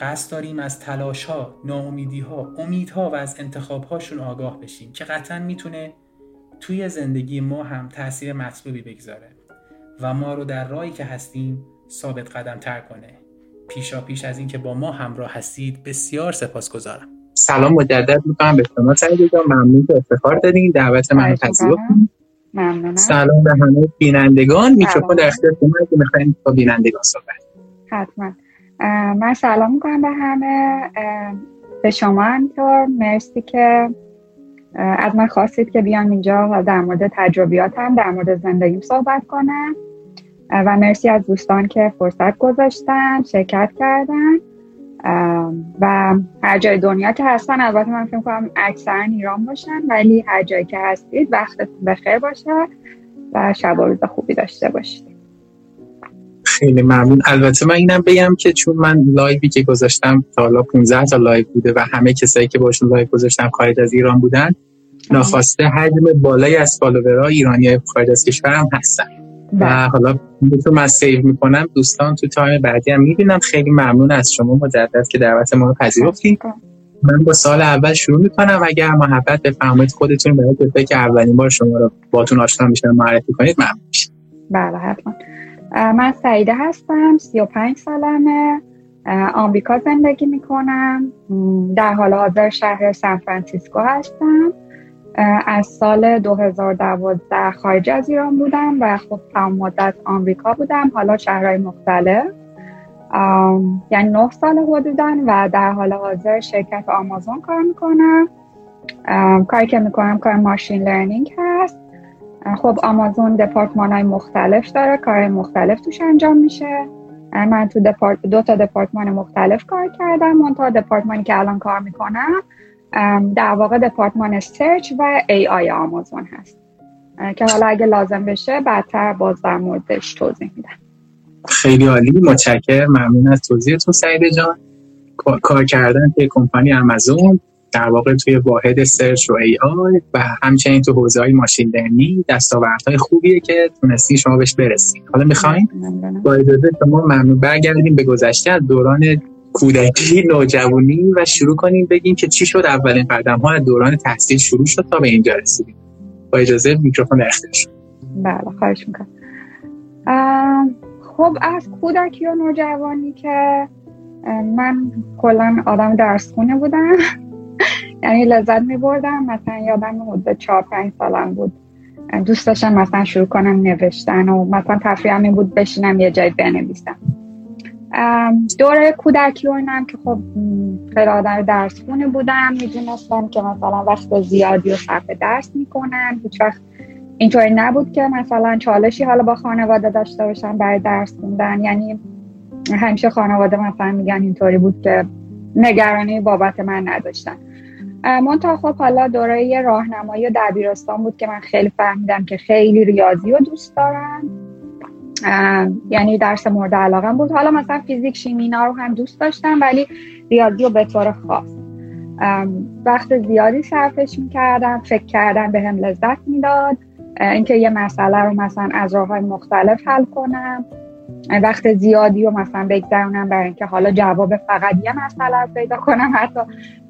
قصد داریم از تلاش ها، ناامیدی ها، امیدها و از انتخاب هاشون آگاه بشیم که قطعا می‌تونه توی زندگی ما هم تاثیر مطلوبی بگذاره و ما رو در راهی که هستیم ثابت قدم تر کنه. پیشا پیش از اینکه با ما همراه هستید بسیار سپاسگزارم. سلام مجدد می‌کنم. به شما سعید ممنون که افتخار دادین. دعوت من پذیرفتین ممنونم. سلام به همه بینندگان. میکروفون در اختیار شما. که می‌خوایم با بینندگان صحبت حتما. من سلام می‌کنم به همه. به شما همینطور مرسی که از من خواستید که بیام اینجا و در مورد تجربیاتم در مورد زندگیم صحبت کنم. و مرسی از دوستان که فرصت گذاشتن شرکت کردن. و هر جای دنیا که هستن البته من فکر کنم اکثرا ایران باشن ولی هر جایی که هستید وقتتون بخیر باشه و شب و روز خوبی داشته باشید. خیلی ممنون. البته من اینم بگم که چون من live ی که گذاشتم تا حالا 15 تا live بوده و همه کسایی که باشون live گذاشتم خارج از ایران بودن ناخواسته حجم بالایی از follower ها ایرانی خارج از کشورم هستن. و بله. حالا تو من save می‌کنم دوستان تو time بعدی هم می‌بینم. خیلی ممنون از شما مجدد که دعوت ما رو پذیرفتید من با سوال اول شروع می‌کنم. اگر محبت بفرمایید خودتون برای کسایی که اولین بار شما رو باتون آشنا میشن معرفی کنید ممنون میشم. بله حتما. من سعیده هستم 35 سالمه. آمریکا زندگی می‌کنم. در حال حاضر شهر سان فرانسیسکو هستم. از سال 2012 خارج از ایران بودم و خب تمام مدت آمریکا بودم حالا شهرهای مختلف. یعنی 9 سال حدودن و در حال حاضر شرکت آمازون کار می‌کنم. کاری که می‌کنم کار machine learning هست. خب آمازون دپارتمان های مختلف داره کار مختلف توش انجام میشه. من تو دپارت دو تا دپارتمان مختلف کار کردم. منتها دپارتمانی که الان کار می‌کنم در واقع دپارتمان سرچ و ای آی آمازون هست. که حالا اگه لازم بشه بعدتر باز در موردش توضیح میدم. خیلی عالی. متشکرم. ممنون از توضیحتون سعید جان. کار کردن توی کمپانی آمازون. در واقع توی واحد search و AI و همچنین تو حوزه های machine learning دستاوردهای خوبیه که تونستی شما بهش برسید حالا می‌خوایم با اجازه شما ممنون. برگردیم به گذشته از دوران کودکی نوجوانی و شروع کنیم بگیم که چی شد اولین قدم ها از دوران تحصیل شروع شد تا به اینجا رسیدیم. با اجازه میکروفون اختیار شد بله خواهش می‌کنم. خب از کودکی و نوجوانی که من کلا آدم درس خونه بودم. یعنی لذت می بردم مثلا یادم حدود چهار پنج سالم بود. دوست داشتم مثلا شروع کنم نوشتن و مثلا تفریحم بود بشینم یه جای بنویسم. دوره کودکی و که خب خیلی آدم درس خونه بودم. می‌دونستم که مثلا وقت زیادی و صرف درس می‌کنم. هیچ وقت اینطوری نبود که مثلا چالشی حالا با خانواده داشته باشم برای درس خوندن. یعنی همیشه خانواده مثلا میگن اینطوری بود که نگرانی بابت من نداشتن. منتها خب حالا دوره راهنمایی و دبیرستان بود که من خیلی فهمیدم که خیلی ریاضی رو دوست دارم یعنی درس مورد علاقه بود. حالا مثلا فیزیک شیمینا رو هم دوست داشتم ولی ریاضی رو به طور خاص. وقت زیادی صرفش می‌کردم فکر کردم به هم لذت می‌داد. اینکه یه مسئله رو مثلا از راه های مختلف حل کنم. وقت زیادی رو مثلا بگذرونم برای اینکه حالا جواب فقط یه مسئله رو پیدا کنم حتی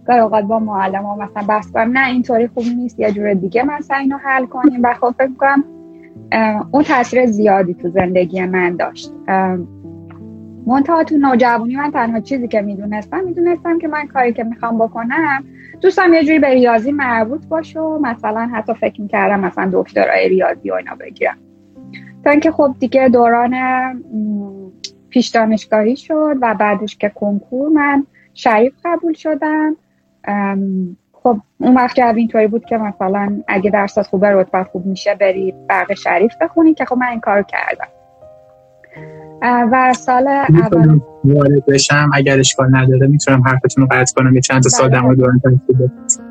گاهی اوقات با معلم ها مثلا بحث کنم. نه اینطوری خوب نیست. یه جور دیگه مثلا اینو حل کنیم. و خب فکر کنم اون تاثیر زیادی تو زندگی من داشت. منتها تو نوجوانی من تنها چیزی که می‌دونستم می‌دونستم که من کاری که می‌خوام بکنم دوستم یه جوری به ریاضی مربوط باشه و مثلا حتی فکر می‌کردم مثلا دکترای ریاضی و اینا بگیرم. تا اینکه خب دیگه دوران پیش دانشگاهی شد و بعدش که کنکور من شریف قبول شدم. خب اون وقت جو اینطوری بود که مثلا اگه درصد خوبه رتبه خوب میشه بری برق شریف بخونی که خب من این کار کردم. و سال اول وارد بشم؟ اگر اشکال نداره می‌تونم حرفتون رو قطع کنم. یه چند تا سال در دوران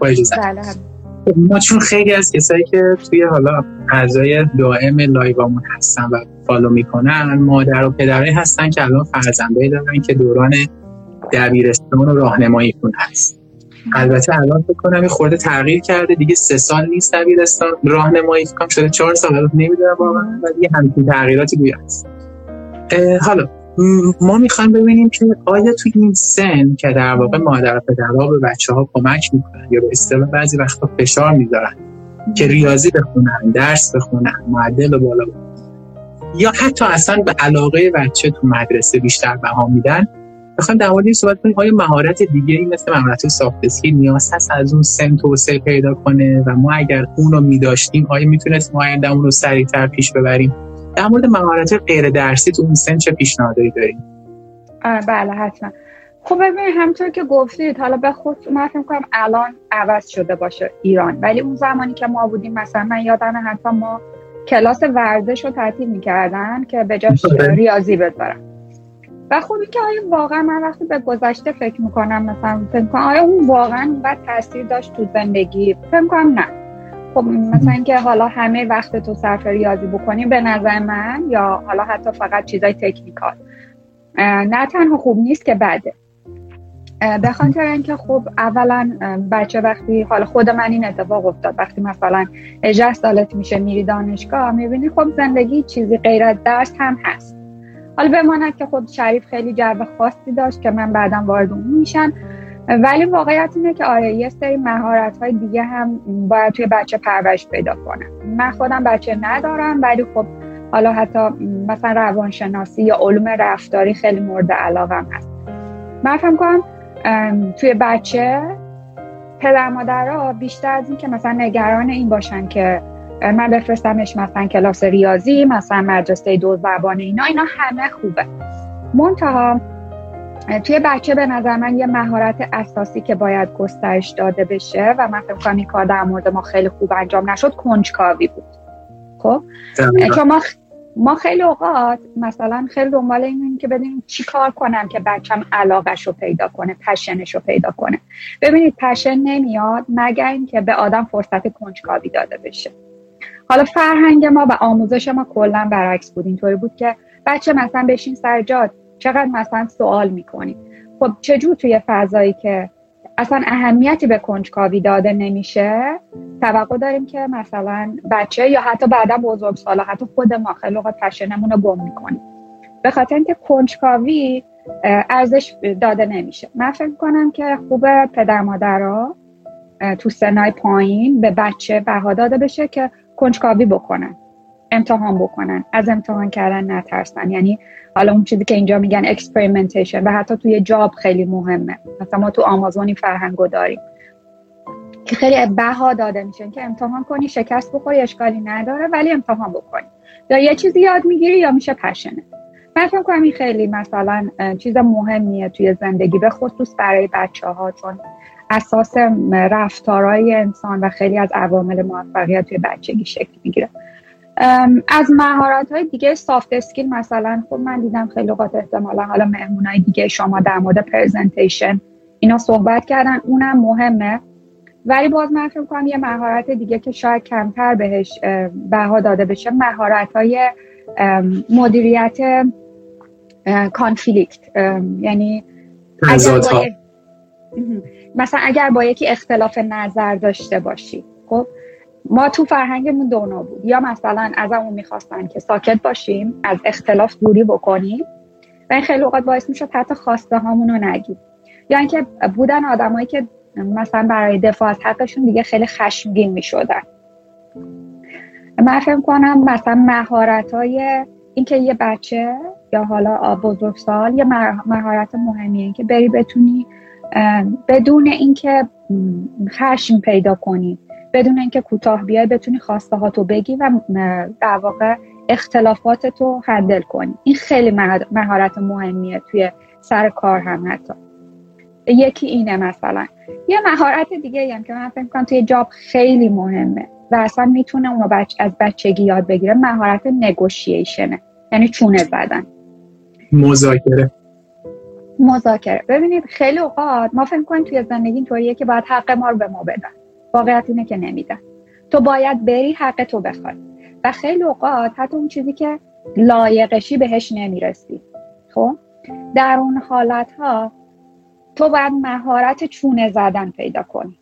با اجازه. بله. خب، ما چون خیلی از کسایی که توی حالا اعضای دائم لایوامون هستن و فالو می‌کنن مادر و پدرایی هستن که الان فرزندایی دارن که دوران دبیرستان و راهنمایی خونه هست. البته الان فکر کنم یه خورده تغییر کرده. دیگه سه سال نیست دبیرستان راهنمایی فکر شده. چهار سال الان نمی‌دونم واقعا ولی همین تغییراتی بوی هست حالا ما می‌خوایم ببینیم که آیا توی این سن که در واقع مادر و پدرها به بچه ها کمک می‌کنن یا به اصطلاح بعضی وقتا فشار می‌ذارن که ریاضی بخونن درس بخونن معدل بالا یا حتی اصلا به علاقه بچه تو مدرسه بیشتر بها میدن بخوام در مورد صحبت کنیم آیا مهارت دیگری مثل مهارت سافت اسکیل نیاز هست از اون سن توسعه پیدا کنه؟ و ما اگر اون رو میداشتیم آیا می‌تونستیم آیندهمون رو سریعتر پیش ببریم؟ در مورد مهارت غیر درسی تو اون سن چه پیشنهادی داریم؟ بله حتما. خب ببینید همطور که گفتید حالا به خود من فکر کنم الان عوض شده باشه ایران. ولی اون زمانی که ما بودیم مثلا من یادم حتی ما کلاس ورزش رو تعطیل می‌کردن که به جاش ریاضی بذارن. و خب که آیا واقعا من وقتی به گذشته فکر می‌کنم مثلا فکر کنم آیا اون واقعا بعد تاثیر داشت تو زندگی؟ فکر کنم نه. خب مثلا اینکه حالا همه وقت تو صرف ریاضی بکنی به نظر من یا حالا حتی فقط چیزای تکنیکال. نه تنها خوب نیست که بده. به خاطر اینکه خب اولا بچه وقتی حالا خود من این اتفاق افتاد. وقتی مثلا 18 سالت میشه میری دانشگاه می‌بینی خب زندگی چیزی غیر از درس هم هست. حالا بماند که خب شریف خیلی جو خاصی داشت که من بعدا وارد اون میشم. ولی واقعیت اینه که آره یه سری مهارت های دیگه هم باید توی بچه پرورش پیدا کنم. من خودم بچه ندارم ولی خب حالا حتی مثلا روانشناسی یا علوم رفتاری خیلی مورد علاقم هست. من فهم کنم توی بچه پدر مادرها بیشتر از این که مثلا نگران این باشن که من بفرستمش مثلا کلاس ریاضی مثلا مدرسه دو زبان اینا اینا همه خوبه. منتها توی بچه به نظر من یه مهارت اساسی که باید گسترش داده بشه و من فکر کنم این کار در مورد ما خیلی خوب انجام نشد کنجکاوی بود. خب؟ چون ما ما خیلی اوقات مثلا خیلی دنبال این که بدونیم چی کار کنم که بچم علاقش رو پیدا کنه پشنش رو پیدا کنه. ببینید پشن نمیاد مگر اینکه به آدم فرصت کنجکاوی داده بشه. حالا فرهنگ ما و آموزش ما کلا برعکس بود. اینطوری بود که بچه مثلا بشین سر جاد چقدر مثلا سوال می‌کنی. خب چجور توی فضایی که اصلا اهمیتی به کنجکاوی داده نمیشه؟ توقع داریم که مثلا بچه یا حتی بعدا بزرگ سالا حتی خود ما اوقات پشنمون رو گم می‌کنیم. به خاطر اینکه کنجکاوی ارزش داده نمیشه. من فکر کنم که خوب پدر مادرها تو سنای پایین به بچه بها داده بشه که کنجکاوی بکنن امتحان بکنن از امتحان کردن نترسن. یعنی حالا اون چیزی که اینجا میگن experimentation و حتی توی job خیلی مهمه. مثلا ما تو آمازون این فرهنگو داریم. که خیلی بها داده میشه که امتحان کنی شکست بخوری اشکالی نداره ولی امتحان بکنی. یا یه چیزی یاد می‌گیری یا میشه پشنه من فکر کنم این خیلی مثلا چیز مهمیه توی زندگی به خصوص برای بچه ها چون اساس رفتارهای انسان و خیلی از عوامل موفقیت توی بچگی شکل می‌گیره. از مهارت های دیگه سافت اسکیل مثلا خب من دیدم خیلی اوقات احتمالا حالا مهمون های دیگه شما در مورد پرزنتیشن اینا صحبت کردن اونم مهمه. ولی باز من فکر کنم یه مهارت دیگه که شاید کمتر بهش بها داده بشه مهارت های مدیریت کانفلیکت یعنی مثلا اگر با یکی اختلاف نظر داشته باشی خب ما تو فرهنگمون دونا بود. یا مثلا ازمون می‌خواستن که ساکت باشیم از اختلاف دوری بکنیم و این خیلی اوقات باعث می‌شد حتی خواسته هامون رو نگیم. یا اینکه بودن آدمایی که مثلا برای دفاع از حقشون دیگه خیلی خشمگین می‌شدن. من فکر کنم مثلا مهارت های اینکه یه بچه یا حالا بزرگسال یه مهارت مهمیه که بری بتونی بدون اینکه خشم پیدا کنی بدون اینکه کوتاه بیای بتونی خواسته ها تو بگی و در واقع اختلافات تو هندل کنی. این خیلی مهارت مهمیه توی سر کار هم حتی. یکی اینه مثلا. یه مهارت دیگه هم که من فکر کنم توی جاب خیلی مهمه و اصلا می‌تونه اونو بچ... از بچگی یاد بگیره مهارت نگوشیشنه یعنی چونه زدن مذاکره. مذاکره. ببینید خیلی اوقات ما فکر کنیم توی زندگی اینطوریه که باید حق ما رو به ما بدن. واقعیت اینه که نمیدن تو باید بری حق تو بخوای. و خیلی اوقات حتی اون چیزی که لایقشی بهش نمی‌رسی. خب؟ در اون حالت ها تو باید مهارت چونه زدن پیدا کنی.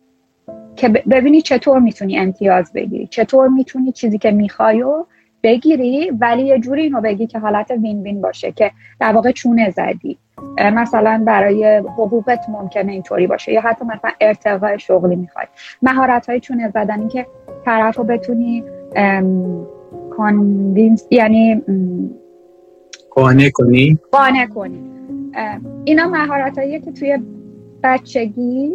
که ببینی چطور می‌تونی امتیاز بگیری. چطور می‌تونی چیزی که می‌خوای و بگیری ولی یه جوری اینو بگی که حالت win-win باشه که در واقع چونه زدی. مثلا برای حقوقت ممکنه اینطوری باشه یا حتی مثلا ارتقای شغلی می‌خوای. مهارت های چونه زدن که طرف رو بتونی convince یعنی قانع کنی؟ قانع کنی. اینا مهارت که توی بچگی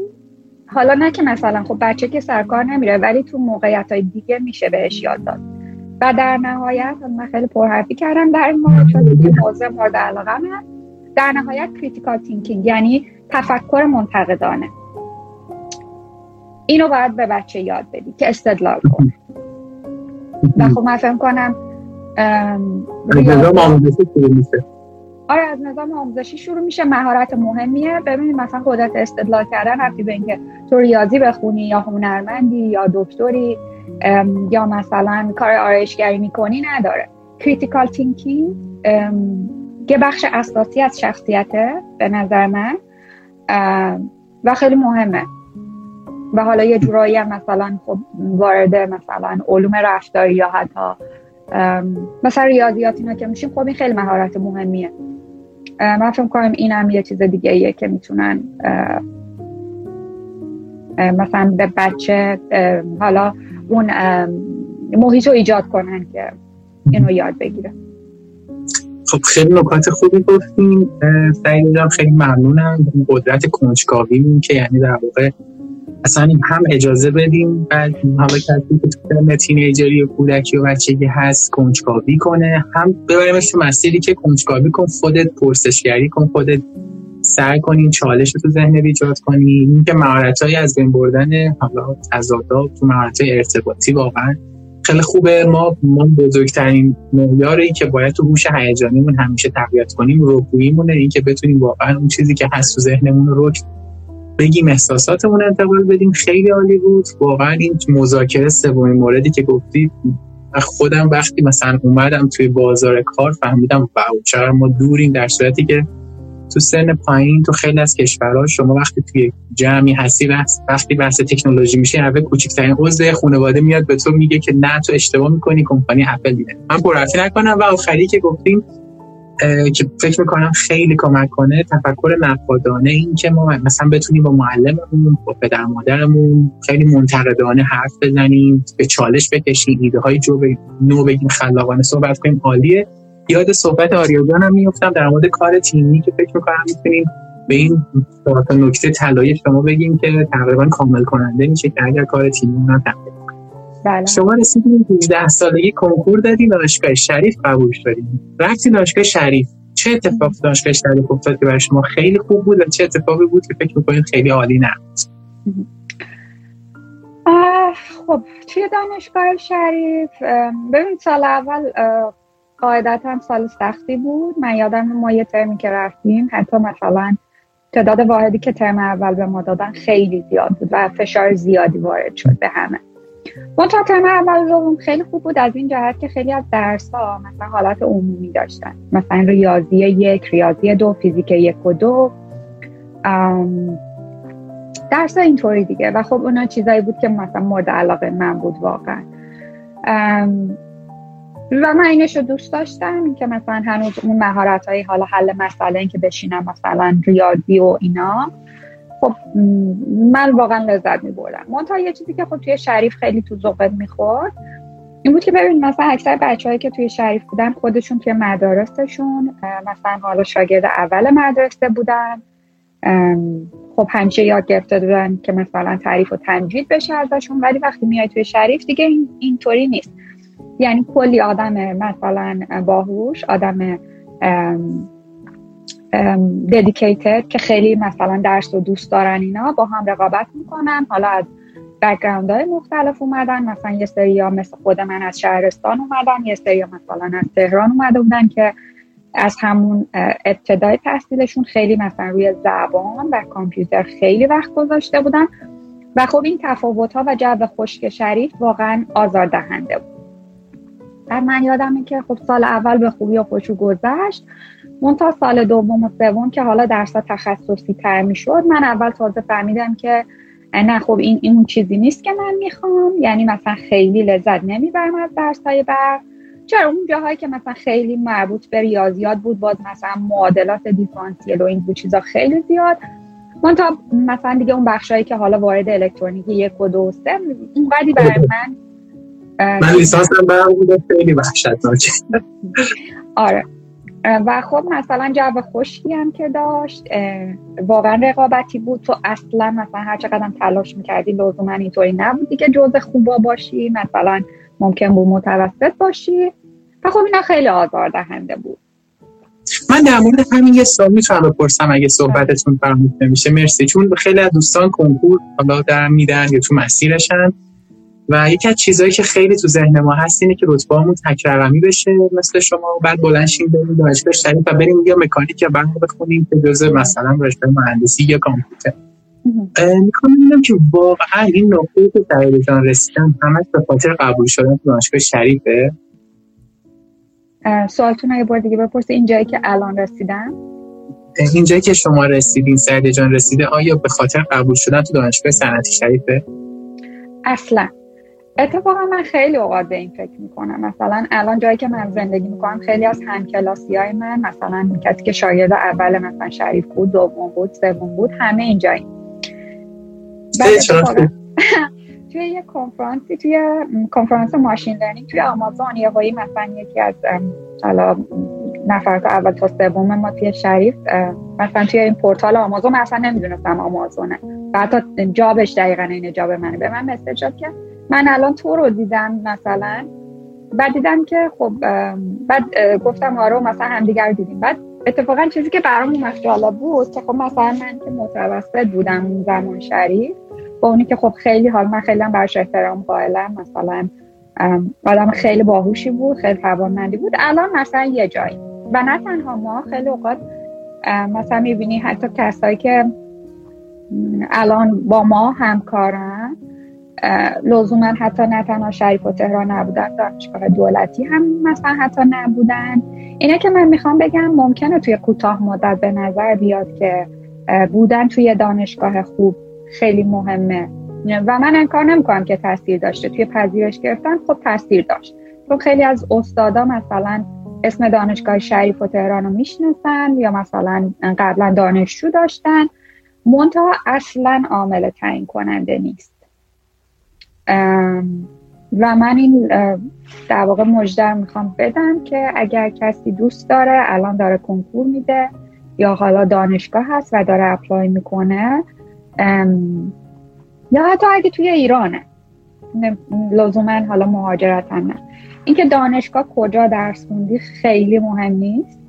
حالا نه که مثلا خب بچه که سرکار نمیره ولی تو موقعیت های دیگه میشه بهش یاد داد. و در نهایت من خیلی پرحرفی کردم در این مورد چون موضوع مورد علاقه من در نهایت critical thinking یعنی تفکر منتقدانه. اینو باید به بچه یاد بدی که استدلال کنه و خب من فکر کنم نظام آموزشی شروع میشه. آره از نظام آموزشی شروع میشه. مهارت مهمیه. ببینید مثلا قدرت استدلال کردن ربطی به اینکه تو ریاضی بخونی یا هنرمندی یا دکتری یا مثلا کار آرایشگری می‌کنی نداره. critical thinking یه بخش اساسی از شخصیته به نظر من و خیلی مهمه. و حالا یه جورایی هم مثلا خب وارد مثلا علوم رفتاری یا حتی مثلا ریاضیات اینا که میشیم خب این خیلی مهارت مهمیه. من فکر کنم این هم یه چیز دیگه ایه که می‌تونن مثلا به بچه حالا اون محیط رو ایجاد کنن که اینو یاد بگیره خب خیلی نکات خوبی گفتیم سعید خیلی ممنونم. قدرت کنجکاوی که یعنی در واقع اصلا هم اجازه بدیم بعد حالا کسی که تو تینیجری و کودکی و بچگی هست کنجکاوی کنه. هم ببریمش تو مسیری که کنجکاوی کن خودت پرسشگری کن خودت سعی کنین چالش تو ذهن ایجاد کنی. این که مهارت‌های از بین بردن حالا تضادات تو مهارت‌های ارتباطی واقعا خیلی خوبه. ما ما بزرگترین معیاری که باید تو هوش هیجانیمون همیشه تقویت کنیم روحیمونه این که بتونیم واقعا اون چیزی که هست تو ذهنمون رو بگیم احساساتمون انتقال بدیم. خیلی عالی بود. واقعا این مذاکره سومین موردی که گفتی خودم وقتی مثلا اومدم توی بازار کار فهمیدم واو چقدر ما دوریم در صورتی که تو سن پایین تو خیلی از کشورها شما وقتی توی جمعی هستی وقتی بحث تکنولوژی میشه اول کوچکترین عضو خانواده میاد به تو میگه که نه تو اشتباه می‌کنی کمپانی اپل میده. من پرحرفی نکنم و آخری که گفتیم که فکر می‌کنم خیلی کمک کنه تفکر نقادانه این که ما مثلا بتونیم با معلممون با پدر مادرمون خیلی منتقدانه حرف بزنیم به چالش بکشیم ایده های جو نو بگیم خلاقانه صحبت کنیم عالیه. یاد صحبت آریا هم میفتم در مورد کار تیمی که فکر می‌کنم می‌تونیم به این تا نکته طلایی شما بگیم که تقریبا کامل کننده میشه که اگر کار تیمی اونم بله. شما رسیدین 18 سالگی کنکور دادین دانشگاه شریف قبول شدین رفتین دانشگاه شریف. چه اتفاق دانشگاه شریف افتاد که برای شما خیلی خوب بود و چه اتفاقی بود که فکر می‌کنید خیلی عالی نبود؟ خب توی دانشگاه شریف ببین سال اول قاعدتا سال سختی بود. من یادم ما یه ترمی که رفتیم حتی مثلا تعداد واحدی که ترم اول به ما دادن خیلی زیاد بود و فشار زیادی وارد شد به همه. تا ترم اول دوم خیلی خوب بود. از این جهت که خیلی از درس ها مثلا حالت عمومی داشتن. مثلا ریاضی یک ریاضی دو فیزیک یک و دو. درس ها اینطوری دیگه. و خب اونا چیزایی بود که مثلا مورد علاقه من بود واقعا. و من اینش رو دوست داشتم که مثلا هنوز اون مهارت های حالا حل مسئله این که بشینم مثلا ریاضی و اینا. خب من واقعا لذت می بردم منتها یه چیزی که خب توی شریف خیلی تو ذوقت می‌خورد این بود که ببین مثلا اکثر بچههایی که توی شریف بودن خودشون توی مدارسشون مثلا حالا شاگرد اول مدرسه بودن. خب همیشه یاد گرفته بودن که مثلا تعریف و تمجید بشه ازشون ولی وقتی میای توی شریف دیگه این اینطوری نیست. یعنی کلی آدم مثلا باهوش آدم dedicated که خیلی مثلا درس و دوست دارن اینا با هم رقابت می‌کنن. حالا از background های مختلف اومدن مثلا یه سری ها مثل خود من از شهرستان اومدن یه سری مثلا از تهران اومده بودن که از همون ابتدای تحصیلشون خیلی مثلا روی زبان و کامپیوتر خیلی وقت گذاشته بودن. و خب این تفاوت ها و جو خشک شریف واقعا آزار دهنده بود. و من یادمه که خب سال اول به خوبی و خوشو گذشت. تا سال دوم و سوم که حالا درس تخصصی تر می‌شد من اول تازه فهمیدم که نه خب این این چیزی نیست که من می‌خوام. یعنی مثلا خیلی لذت نمی‌برم از درس های بر چرا اون جاهایی که مثلا خیلی مربوط به ریاضیات بود باز مثلا معادلات دیفرانسیل و این بود چیزا خیلی زیاد. من تا مثلا دیگه اون بخشایی که حالا وارد الکترونیکی یک و دو سه اونقدی برای من من لیسانسم برام بوده خیلی وحشتناکه. آره. و خب مثلا جو خشکی هم که داشت واقعا رقابتی بود. تو اصلا مثلا هر چقدر تلاش می‌کردی لزوما اینطوری نبودی که جز خوبا باشی مثلا ممکن بود متوسط باشی. و خب اینا خیلی آزار دهنده بود. من در مورد همین یه سوال می‌تونم بپرسم اگه صحبتتون فراموش نمیشه. مرسی. چون خیلی از دوستان کنکور حالا در میدن یا تو مسیرشن. و یکی از چیزهایی که خیلی تو ذهن ما هست اینه که رتبه‌مون تک رقمی بشه مثل شما. و بعد بلند شیم بریم دانشگاه شریف و بریم یا مکانیک یا برنامه بخونیم که جزء مثلا رشته مهندسی یا کامپیوتر. می‌خوام ببینم که واقعا این نقطه که سعید جان رسیدن همش به خاطر قبول شدن تو دانشگاه شریفه؟ سوالتون یه بار دیگه بپرسید. اینجایی که الان رسیدن؟ اینجایی که شما رسیدین سعید جان رسیده آیا به خاطر قبول شدن تو دانشگاه صنعتی شریفه؟ اصلا. اتفاقا من خیلی اوقات به این فکر می‌کنم. مثلا الان جایی که من زندگی می‌کنم خیلی از همکلاسی های من مثلا کسی که شاگرد اول مثلا شریف بود دوم بود سوم بود همه اینجایی توی یه کنفرانسی توی کنفرانس ماشین لرنینگ توی آمازون یه هایی مثلا یکی از حالا نفر اول تا سوم ما توی شریف مثلا توی این پورتال آمازون اصلا نمی‌دونستم آمازونه. و حتی جابش دقیقا این جاب منه به من مسیج که من الان تو رو دیدم مثلا. بعد دیدم که خب بعد گفتم آره مثلا همدیگر رو دیدیم. بعد اتفاقا چیزی که برامون مخجالا بود که خب مثلا من که متوسط بودم اون زمان شریف با اونی که خب خیلی حال من خیلی هم برش احترام قائلم مثلا آدم خیلی باهوشی بود خیلی توانمندی بود. الان مثلا یه جایی. و نه تنها ما خیلی اوقات مثلا می‌بینی حتی کسایی که الان با ما همکارن لزوما حتی نه تنها شریف و تهران نبودن دانشگاه دولتی هم مثلا حتی نبودن. اینه که من می‌خوام بگم ممکنه توی کوتاه مدت به نظر بیاد که بودن توی دانشگاه خوب خیلی مهمه. و من انکار نمی‌کنم که تاثیر داشته. توی پذیرش گرفتن خب تاثیر داشت. چون خیلی از استادا مثلا اسم دانشگاه شریف و تهران رو می‌شناسن یا مثلا قبلا دانشجو داشتن. منتها اصلا عامل تعیین کننده نیست. و من این در واقع مجدر می‌خوام بدم که اگر کسی دوست داره الان داره کنکور میده یا حالا دانشگاه هست و داره اپلای می‌کنه یا حتی اگه توی ایرانه. لزوما حالا مهاجرت هم نه. اینکه دانشگاه کجا درس خوندی خیلی مهم نیست.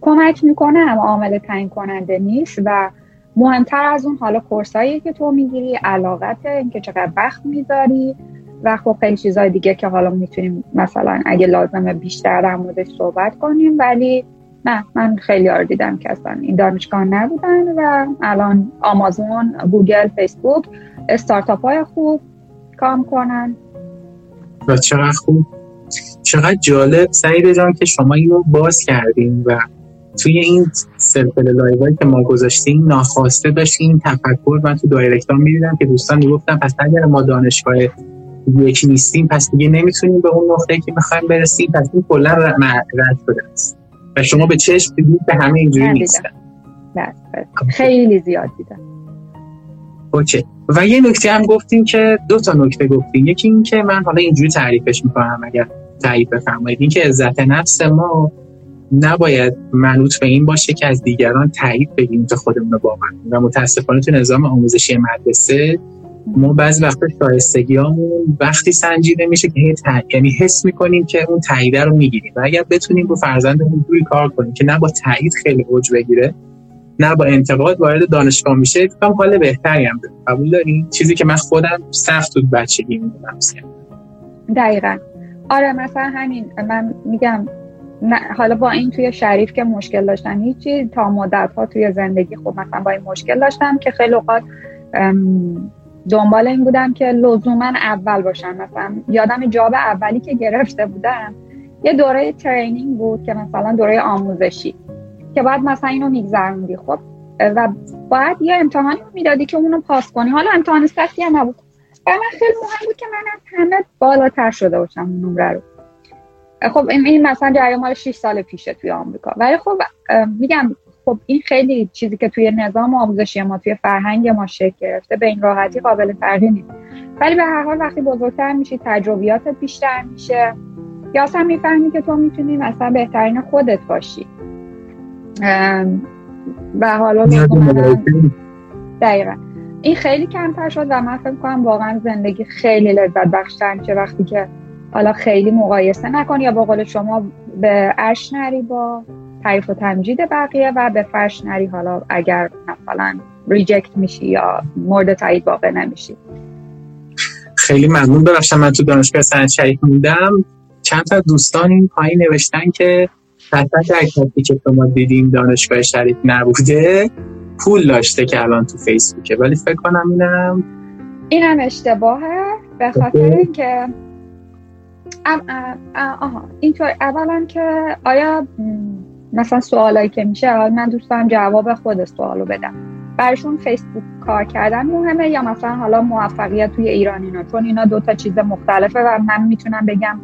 کمک می‌کنه اما عامل تعیین کننده نیست و مهمتر از اون حالا کورسایی که تو می‌گیری علاقت اینکه چقدر وقت می‌ذاری و خب خیلی چیزهای دیگه که حالا می‌تونیم مثلا اگه لازمه بیشتر در موردش صحبت کنیم ولی نه من خیلی ها دیدم که اصلا این دانشگاه نبودن و الان آمازون گوگل فیسبوک استارتاپ های خوب کار می‌کنن و چقدر خوب. چقدر جالب. سعید جان که شما اینو باز کردیم و توی این سلسله live هایی که ما گذاشتیم ناخواسته داشتیم این تفکر من تو direct ام می‌دیدم که دوستان می‌گفتن پس اگر ما دانشگاه یکی نیستیم پس دیگه نمی‌تونیم به اون نقطه که می‌خوایم برسیم پس این کلا رد شده است. و شما به چشم دیدید به همه اینجوری نیستن. خیلی. زیاد دیدم. اوکی. و یه نکته هم گفتیم که دو تا نکته گفتیم. یکی این که من حالا اینجوری تعریفش می‌کنم اگر تعریف بفرمایید. این که عزت نفس ما نباید منوط به این باشه که از دیگران تایید بگیریم تا خودمون رو باور و متاسفانه تو نظام آموزشی مدرسه ما بعضی وقتا شایستگیامون وقتی سنجیده میشه که یعنی حس می‌کنیم که اون تایید رو می‌گیریم. و اگر بتونیم با فرزندمون دوری کار کنیم که نه با تایید خیلی اوج بگیره نه با انتقاد وارد دانشگاه میشه فکر حال بهتری هم قبول دارین چیزی که من خودم سخت بود بچگی می‌دونم. دقیقا. آره مثلا همین من میگم حالا با این توی شریف که مشکل داشتم هیچی تا مدت ها توی زندگی خب مثلا با این مشکل داشتم که خیلی اوقات دنبال این بودم که لزوما اول باشم. مثلا یادم جاب اولی که گرفته بودم یه دوره ترینینگ بود که مثلا دوره آموزشی که باید مثلا اینو میگذروندی. خب و باید یه امتحانی می‌دادی که اونو پاس کنی. حالا امتحان سختی هم نبود. و من خیلی مهم بود که من از همه بالاتر شده باشم اون نمره رو. خب این مثلا جریان مال 6 سال پیشه توی آمریکا. ولی خب میگم خب این خیلی چیزی که توی نظام آموزشی ما توی فرهنگ ما شکل گرفته به این راحتی قابل تغییر نیست. ولی به هر حال وقتی بزرگتر میشی تجربیاتت بیشتر میشه. یا اصلا می‌فهمی که تو می‌تونی مثلا بهترین خودت باشی. به حالا دقیقا. این خیلی کمتر شد و من فکر کنم واقعا زندگی خیلی لذت بخشتر میشه وقتی که حالا خیلی مقایسه نکن یا با قول شما به اش نری با تعریف و تمجید بقیه و به فرش نری حالا اگر مثلا ریجکت میشی یا مورد تایید واقع نمیشی. خیلی ممنون. ببخشم من تو دانشگاه سنت شریف موندم. چند تا دوستان این پایین نوشتن که حتی در که شما دیدیم دانشگاه شریف نبوده پول داشته که الان تو فیسبوکه. ولی فکر کنم اینم اینم اشتباهه. به خاطر اینکه آها. اینطور اولا که آیا مثلا سوالایی که میشه من دوست دارم جواب خود سوالو بدم؟ برشون فیسبوک کار کردن مهمه یا مثلا حالا موفقیت توی ایران اینا؟ چون اینا دوتا چیز مختلفه و من می‌تونم بگم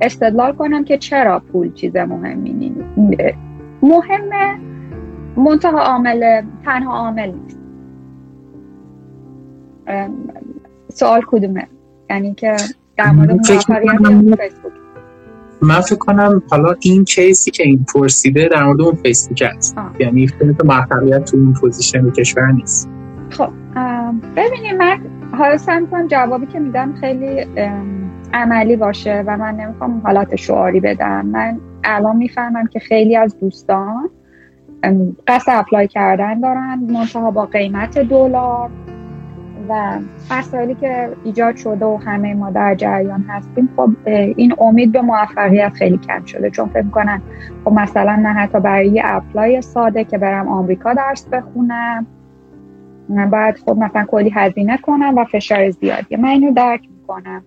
استدلال کنم که چرا پول چیز مهمی نیست مهمه. منتها عامل تنها عامل نیست. سوال کدومه؟ یعنی که در مورد موفقیت فیسبوک؟ من فکر کنم حالا این case ی که این پرسیده در مورد اون فیسبوک هست یعنی فکر موفقیت تو اون position کشور نیست. خب ببینیم من حالا سعی کنم جوابی که میدم خیلی عملی باشه و من نمی‌خوام حالات شعاری بدم. من الان می‌فهمم که خیلی از دوستان قصد apply کردن دارن منتها با قیمت دلار. و مسائلی که ایجاد شده و همه ما در جریان هستیم خب این امید به موفقیت خیلی کم شده. چون فکر می‌کنن خب مثلا من حتی برای یه apply ساده که برم آمریکا درس بخونم من باید خب مثلا کلی هزینه کنم و فشار زیادیه من اینو درک می‌کنم.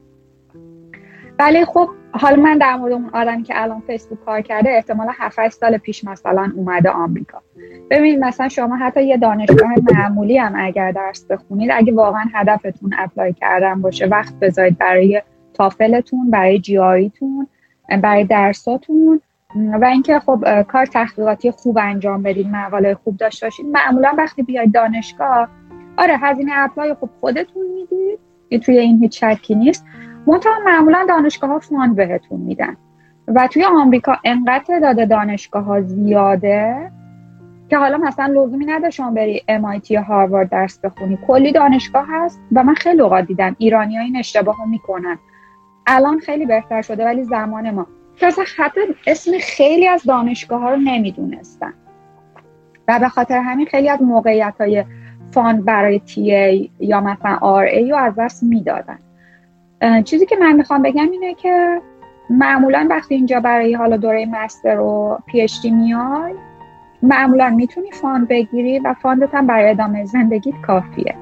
ولی خب حالا من در مورد اون آدمی که الان فیسبوک کار کرده احتمالا 7 سال پیش مثلا اومده آمریکا. ببینید مثلا شما حتی یه دانشگاه معمولی هم اگر درس بخونید اگه واقعا هدفتون apply کردن باشه وقت بذارید برای TOEFL تون برای GRE تون برای درساتون. و اینکه خب کار تحقیقاتی خوب انجام بدید مقاله خوب داشته باشید. معمولا وقتی بیاید دانشگاه آره هزینه apply خب خودتون می‌دید توی این هیچ شکی نیست. منتها معمولا دانشگاه ها fund بهتون میدن. و توی آمریکا انقدر تعداد دانشگاه ها زیاده که حالا مثلا لزومی نداره شما بری MIT یا هاروارد درس بخونی. کلی دانشگاه هست و من خیلی اوقات دیدم ایرانی ها این اشتباه ها می‌کنن. الان خیلی بهتر شده ولی زمان ما. که اصلا حتی اسم خیلی از دانشگاه ها رو نمی‌دونستن و به خاطر همین خیلی از موقعیت های fund برای TA یا مثلا RA رو از دست می‌دادن. چیزی که من می‌خوام بگم اینه که معمولا وقتی اینجا برای حالا دوره master و PhD میای معمولا می‌تونی fund بگیری و fund ت هم برای ادامه زندگیت کافیه.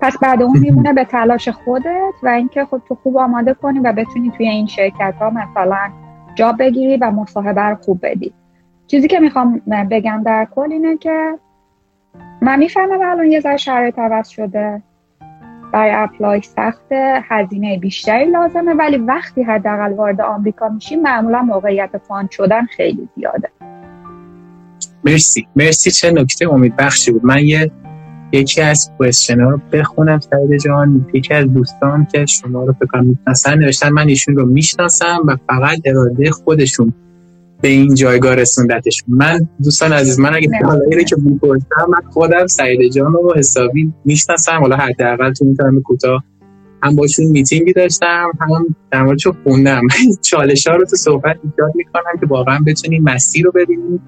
پس بعد اون میمونه به تلاش خودت و اینکه خود تو خوب آماده کنی و بتونی توی این شرکت ها مثلا جا بگیری و مصاحبه رو خوب بدی. چیزی که می‌خوام بگم در کل اینه که من می‌فهمم الان یه ذره شرایط عوض شده. برای apply سخت هزینه بیشتری لازمه ولی وقتی حداقل وارد آمریکا میشیم معمولا موقعیت fund شدن خیلی زیاده. مرسی. مرسی. چه نکته؟ امید بخشی بود. من یه یکی از کوشن رو بخونم سعید جان. یکی از دوستان که شما رو فکر می‌شناسن نوشتن من ایشون رو می‌شناسم و فقط اراده خودشون. به این جایگاه رسوندتش. من دوستان عزیز من اگه سوالایی که می‌پرسم من خودم سعید جان رو حسابی می‌شناسم. حالا حداقل تو این کوتاه هم باشون میتینگی داشتم هم در موردش خوندم. چالش ها رو تو صحبت ایجاد می‌کنم که واقعا بتونیم مسیر رو ببینیم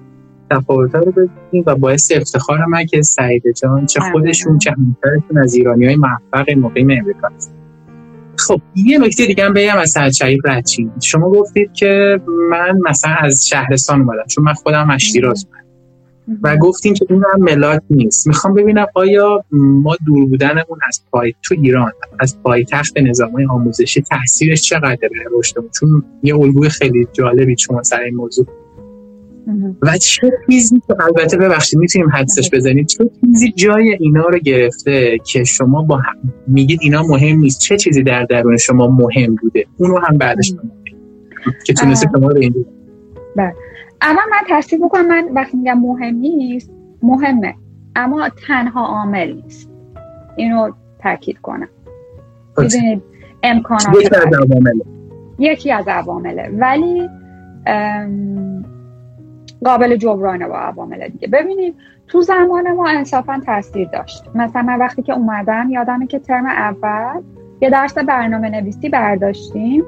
تفاوت رو ببینیم و باعث افتخار من که سعید جان چه خودشون چه همکارشون از ایرانی های موفق مقیم امریکا هست خب یه نکته دیگه هم بگم از سعد شریف رچین شما گفتید که من مثلا از شهرستان اومدم چون من خودم از شیراز و گفتیم که این هم ملاک نیست. می‌خوام ببینم آیا ما دور بودنمون از پای تو ایران از پایتخت نظام آموزشی تاثیرش چقدره؟ رشدمون چون یه الگوی خیلی جالبی شما سر این موضوع و چه چیزی که البته ببخشید می‌تونیم حدسش بزنید چه چیزی جای اینا رو گرفته که شما با هم میگید اینا مهم نیست؟ چه چیزی در درون شما مهم بوده؟ اونو هم بعدش که تونسته شما رو اینجا بله. اما من تصدیق بکنم من وقتی میگم مهم نیست مهمه. اما تنها عامل نیست. اینو تاکید کنم. می‌دونید امکانات یکی از عوامله. یکی از عوامله. ولی قابل جبرانه با عوامل دیگه. ببینید تو زمان ما انصافا تاثیر داشت. مثلا من وقتی که اومدم یادمه که ترم اول یه درس برنامه نویسی برداشتیم.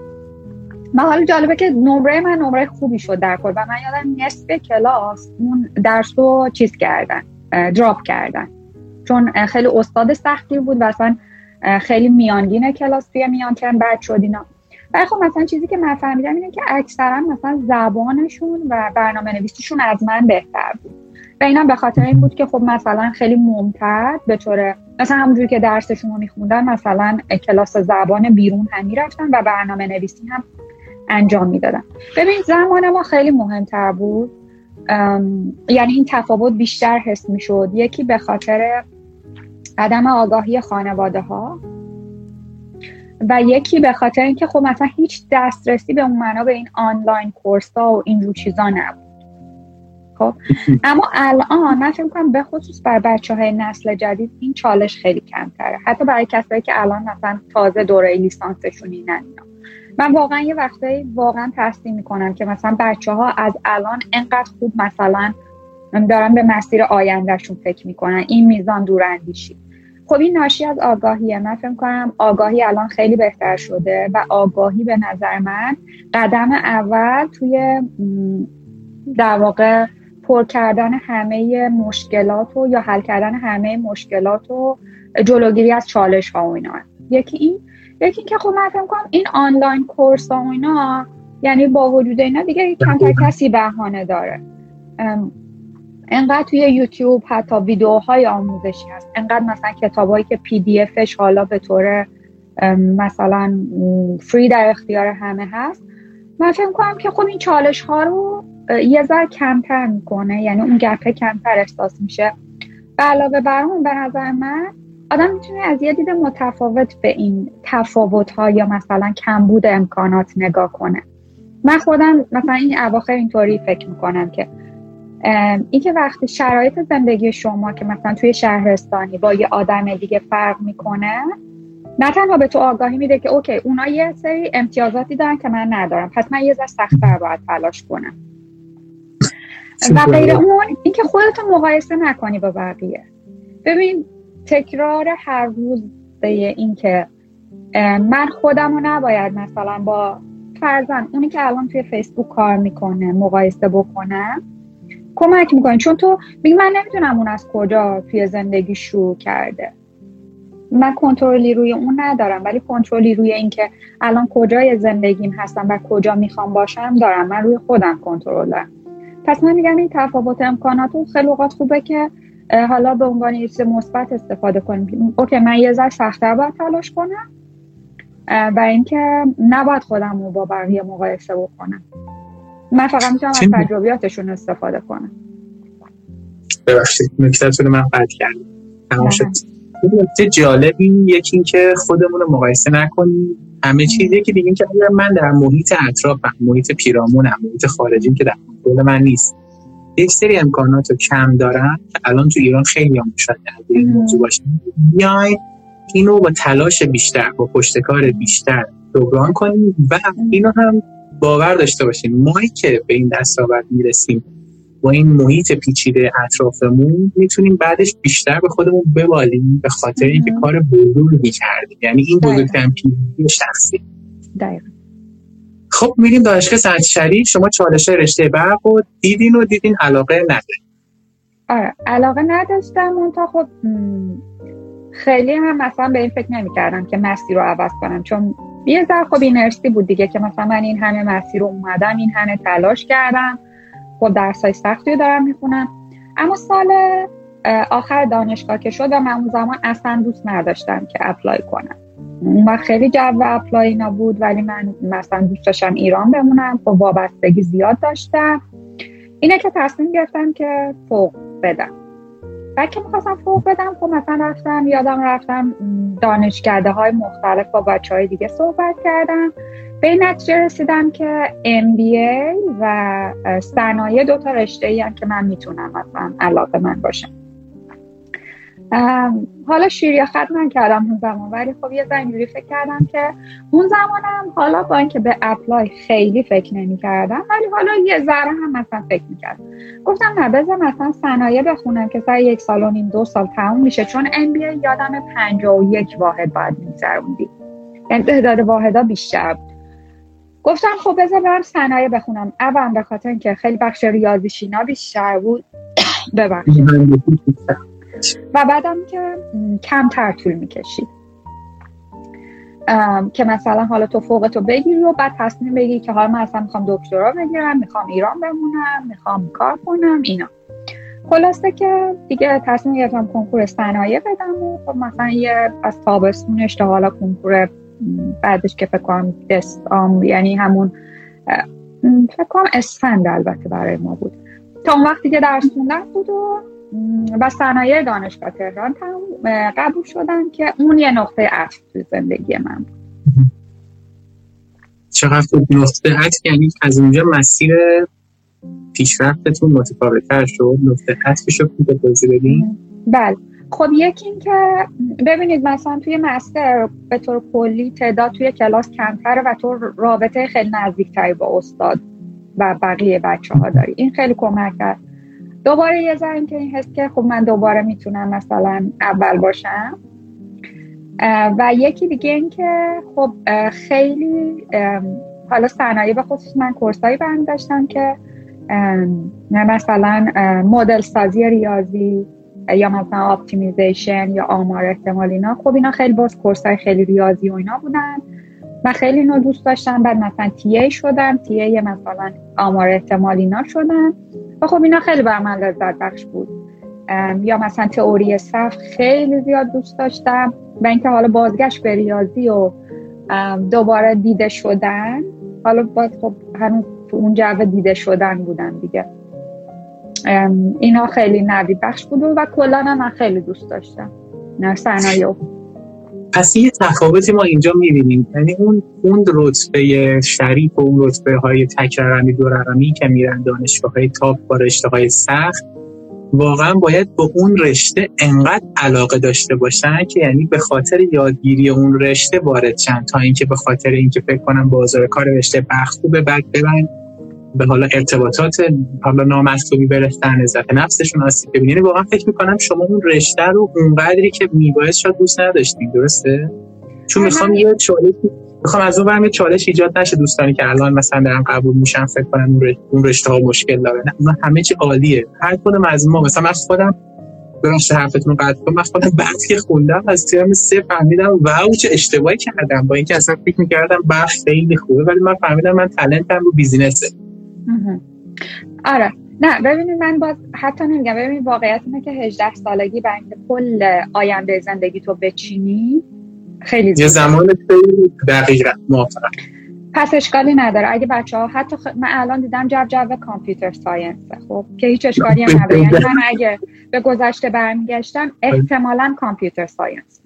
و حالا جالبه که نمره من نمره خوبی شد در کل و من یادم نصف کلاس اون درس رو چیز کردن دراپ کردن. چون خیلی استاد سختی بود و اصلا خیلی میانگین کلاس توی میان ترم بعد شد اینا. و خب مثلا چیزی که من فهمیدم اینه که اکثرا مثلا زبانشون و برنامه نویسیشون از من بهتر بود. و اینا به خاطر این بود که خب مثلا خیلی ممتد به طور مثلا همونجوری که درسشون رو میخوندن مثلا کلاس زبان بیرون هم می‌رفتن و برنامه نویسی هم انجام می‌دادن. ببین زمان ما خیلی مهمتر بود. یعنی این تفاوت بیشتر حس می‌شد. یکی به خاطر عدم آگاهی خانواده ها و یکی به خاطر اینکه خب مثلا هیچ دسترسی به اون معنا به این آنلاین کورس ها و اینجور چیزا نبود. خب؟ اما الان من فکر کنم به خصوص بر بچه های نسل جدید این چالش خیلی کمتره. حتی برای کسایی که الان مثلا تازه دوره لیسانسشون اینن من واقعا یه وقتایی واقعا تصدیم می‌کنم که مثلا بچه ها از الان انقدر خوب مثلا دارن به مسیر آیندهشون فکر می‌کنن. این میزان دوراندیشی خب این ناشی از آگاهیه. من فکر کنم آگاهی الان خیلی بهتر شده و آگاهی به نظر من قدم اول توی در واقع پر کردن همه مشکلات و یا حل کردن همه مشکلات و جلوگیری از چالش ها و اینا. یکی این یکی که خب من فکر کنم این آنلاین کورس ها و اینا یعنی با وجود اینا دیگه کمتر کسی بهانه داره. انقدر توی یوتیوب حتی ویدیوهای آموزشی هست. انقدر مثلا کتابایی که پی دی افش حالا به طور مثلا فری در اختیار همه هست. من فکر کنم که خب این چالش ها رو یه ذره کمتر می‌کنه. یعنی اون گپه کمتر احساس میشه. و علاوه بر اون به نظر من آدم می‌تونه از یه دید متفاوت به این تفاوت ها یا مثلا کمبود امکانات نگاه کنه. من خودم مثلا این اواخر اینطوری فکر می‌کنم که اینکه وقتی شرایط زندگی شما که مثلا توی شهرستانی با یه آدم دیگه فرق می‌کنه نه تنها به تو آگاهی میده که اوکی اونا یه سری امتیازاتی دارن که من ندارم پس من یه ذره سختتر باید تلاش کنم. و غیر اون اینکه خودتو مقایسه نکنی با بقیه. ببین تکرار هر روز این که من خودم رو نباید مثلا با فرزن اونی که الان توی فیسبوک کار می‌کنه مقایسه بکنم کمک می‌کنه چون تو میگی من نمی‌دونم اون از کجا توی زندگی شروع کرده. من کنترلی روی اون ندارم ولی کنترلی روی اینکه الان کجای زندگیم هستم و کجا می‌خوام باشم دارم. من روی خودم کنترل دارم. پس من میگم این تفاوت امکانات خیلی اوقات خوبه که حالا به عنوان یه چیز مثبت استفاده کنیم. اوکی من یه ذره سختتر باید تلاش کنم و اینکه نباید خودم رو با بقیه مقایسه بکنم. من فقط می‌تونم از تجربیاتشون استفاده کنم. ببخشید نکتتون من قطع کردم. تمام شد. جالبی یکی اینکه خودمون رو مقایسه نکنیم. همه چیزی که دیگه که اگر من در محیط اطراف محیط پیرامونم محیط خارجی که در کنترل من نیست. یک سری امکانات رو کم دارن که الان تو ایران خیلی هم شاید این موضوع باشه بیاین اینو با تلاش بیشتر با پشتکار بیشتر جبران کنیم و اینو هم باور داشته باشیم. ما که به این دستاورد می‌رسیم با این محیط پیچیده اطرافمون می‌تونیم بعدش بیشتر به خودمون ببالیم به خاطر اینکه کار بزرگی کردیم یعنی این بزرگترین پیشی شخصی. دقیقا. خب میریم دانشگاه سنت شریف. شما چالش رشته برق و دیدین و دیدین علاقه ندارین آره علاقه نداشتم اون تا خب خیلی هم مثلا به این فکر نمی کردم که مسیر رو عوض کنم. چون یه ذره خب اینرسی بود دیگه که مثلا من این همه مسیر رو اومدم این همه تلاش کردم. خب درسای سختی رو دارم می‌خونم. اما سال آخر دانشگاه که شد من اون زمان اصلا دوست نداشتم که apply کنم. و خیلی جو apply اینا بود ولی من مثلا دوست داشتم ایران بمونم. خب وابستگی زیاد داشتم. اینه که تصمیم گرفتم که فوق بدم. بعد که می‌خواستم فوق بدم خب مثلا رفتم یادم رفتم دانشکده های مختلف با بچه های دیگه صحبت کردم. به این نتیجه رسیدم که MBA و صنایع دو تا رشته ای که من می‌تونم مثلا علاقه من باشم حالا شیریا خط کردم اون زمان ولی خب یه اینجوری فکر کردم که اون زمانم حالا با اینکه به اپلای خیلی فکر نمی کردم ولی حالا یه ذره هم مثلا فکر می کردم. گفتم نه بذار مثلا صنایع بخونم که سر یک سال و نیم دو سال تموم میشه چون ام بی یادم یک واحد باید میگذروندی. یعنی تعداد واحدا بیشتر. بود گفتم خب بذار برم صنایع بخونم. اول به خاطر اینکه خیلی بخش ریاضی شینا بیشتر بود. ببخشید. و بعدم که کمتر طول می‌کشید که مثلا حالا تو فوق تو بگیری و بعد تصمیم بگیری که حالا من اصلا می‌خوام دکترا بگیرم می‌خوام ایران بمونم می‌خوام کار کنم اینا. خلاصه که دیگه تصمیم گرفتم کنکور صنایع بدم و خب مثلا یه از تابستونش تا حالا کنکور بعدش که فکر کنم دست یعنی همون فکر کنم اسفند البته برای ما بود. تا اون وقتی که درس خوندن بود و و صنایع دانشگاه تهران قبول شدن که اون یه نقطه عطف تو زندگی من بود. چقدر خوب نقطه عطف یعنی از اونجا مسیر پیشرفتتون متفاوتتر شد؟ نقطه عطفش رو خوب توضیح بدین؟ بله. خب یکی این که ببینید مثلا توی مستر به طور کلی تعداد توی کلاس کمتره و تو رابطه خیلی نزدیکتری با استاد و بقیه بچه ها داری. این خیلی کمک کرد. دوباره یه ذره که این حس که خب من دوباره می‌تونم مثلا اول باشم. و یکی دیگه این که خب خیلی حالا صنایع به خصوص من course ایی برمی داشتم که مثلا مدل سازی ریاضی یا مثلا optimization یا آمار احتمال اینا. خب اینا خیلی باز course ای خیلی ریاضی و اینا بودن. و خیلی اینو دوست داشتم بعد مثلا TA شدم TA مثلا آمار احتمال اینا شدن. و خب اینا خیلی بر من لذت بخش بود یا مثلا تئوری صف خیلی زیاد دوست داشتم. و اینکه حالا بازگشت به ریاضی و دوباره دیده شدن. حالا باید خب هنوز تو اون جو دیده شدن بودن دیگه. اینا خیلی نوی بخش بود و کلا من خیلی دوست داشتم. نه صنایع. پس یه تفاوتی ما اینجا می‌بینیم. یعنی اون اون رتبه شریف و اون رتبه های تکرارمی دوررمی که میرن دانشگاه های تاپ با رشته های سخت واقعا باید به اون رشته انقدر علاقه داشته باشن که یعنی به خاطر یادگیری اون رشته وارد چند تا اینکه به خاطر اینکه فکر کنم بازار کار رشته بخت خوبه بعد ببین به حالا ارتباطات حالا نامطلوبی برسن عزت نفسشون آسیب ببینید یعنی واقعا فکر می‌کنم شما اون رشته رو اونقدری که میباید شاید دوست نداشتید درسته؟ چون می‌خوام یه چالش می‌خوام از اون برم یه چالش ایجاد نشه دوستانی که الان مثلا دارن قبول میشن فکر کنم اون رشته ها مشکل داره. نه همه چی عالیه. هر کدوم از ما مثلا من خودم براشت حرفتون قطع کنم من خودم بعد که خوندم از ترم سه فهمیدم واو چه اشتباهی کردم. با اینکه اصلا فکر می‌کردم بحث خیلی خوبه ولی من فهمیدم من تالنتم رو بیزینسه آره. نه ببینید من باز حتی نمیگم. ببینید واقعیت اینه که 18 سالگی برای اینکه کل آینده زندگی تو بچینی خیلی یه زمان خیلی دقیقا موافقم. پس اشکالی نداره. اگه بچه ها حتی خ... من الان دیدم جو جو computer science خب که هیچ اشکالی هم نداره. یعنی من اگه به گذشته برمیگشتم احتمالا computer science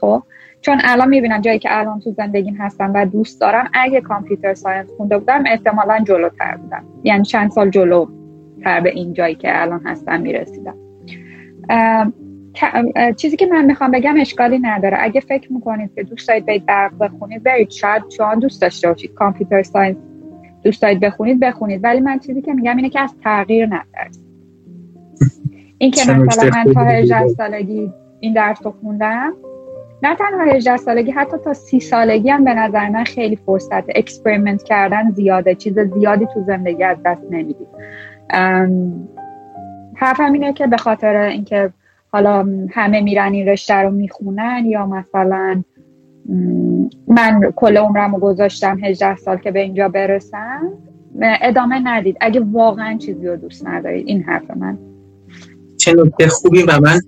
خب؟ چون الان می‌بینم جایی که الان تو زندگیم هستم و دوست دارم اگه computer science خونده بودم احتمالا جلوتر بودم. یعنی چند سال جلو زودتر به این جایی که الان هستم می‌رسیدم. چیزی که من می‌خوام بگم اشکالی نداره. اگه فکر می‌کنید که دوست دارید برید برق بخونید برید. شاید شما دوست داشته باشید. computer science دوست دارید بخونید بخونید. ولی من چیزی که میگم اینه که از تغییر نترسید. این که مثلا من تا 18 سالگی این درس رو خوندم نه تنها 18 سالگی حتی تا سی سالگی هم به نظر من خیلی فرصت experiment کردن زیاده. چیز زیادی تو زندگی از دست نمی‌دید حرفم اینه که به خاطر اینکه حالا همه میرن این رشته رو می‌خونن یا مثلا من کل عمرم رو گذاشتم 18 سال که به اینجا برسم ادامه ندید. اگه واقعا چیزی رو دوست ندارید این حرف من. چه نکته خوبی و من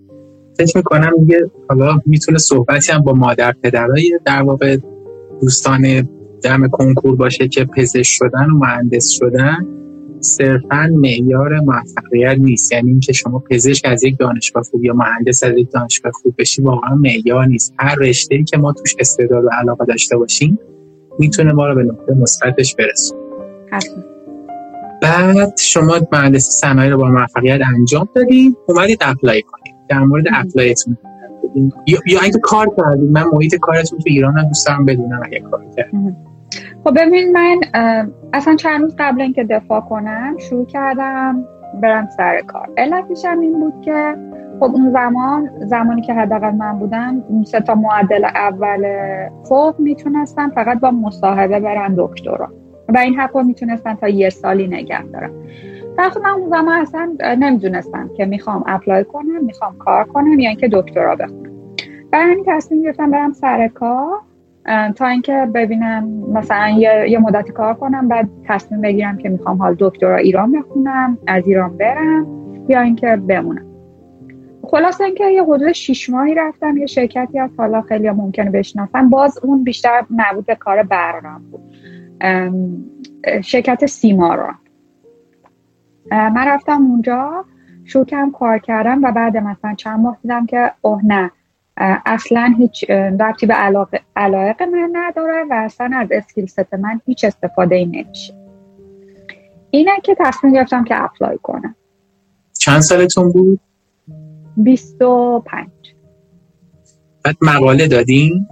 فکر می‌کنم دیگه حالا می‌تونه صحبتی هم با مادر پدرای در واقع دوستان دم کنکور باشه که پزشک شدن و مهندس شدن صرفا معیار موفقیت نیست. یعنی اینکه شما پزشک از یک دانشگاه خوب یا مهندس از یک دانشگاه خوب بشی واقعا معیار نیست. هر رشته که ما توش استعداد و علاقه داشته باشیم می‌تونه ما رو به نقطه مثبتش برسونه. بعد شما مهندسی صنایع رو با موفقیت انجام دادید اومدید apply کنید در مورد apply تون یا, یا اینکه کار کردید. من محیط کارتون تو ایران هم دوست دارم بدونم اگه کار کردید. خب ببین من اصلا چند روز قبل اینکه دفاع کنم شروع کردم برم سر کار. علتش هم این بود که خب اون زمان زمانی که حداقل من بودم سه تا معدل اول فوق می‌تونستم فقط با مصاحبه برن دکترا. و این حق رو می‌تونستن تا یه سالی نگه دارم. و خب من اون زمان اصلا نمی‌دونستم که می‌خوام اپلای کنم می‌خوام کار کنم یا اینکه دکترا بخونم. برای همین تصمیم گرفتم برم سر کار تا اینکه ببینم مثلا یه, یه مدتی کار کنم بعد تصمیم بگیرم که می‌خوام حال دکترا ایران بخونم از ایران برم یا اینکه بمونم. خلاصه اینکه یه حدود شیش ماهی رفتم یه شرکتی از حالا خیلی ممکنه بشناسم. باز اون بیشتر مربوط به کار برقم بود. شرکت سیمارا. من رفتم اونجا شروع کردم کار کردم و بعد مثلا چند ماه دیدم که اوه نه اصلا هیچ ربطی به علاقه علایق من نداره و اصلا از اسکیل ست من هیچ استفاده ای نمیشه اینه که تصمیم گرفتم که apply کنم چند سالتون بود؟ 25 بعد مقاله دادین؟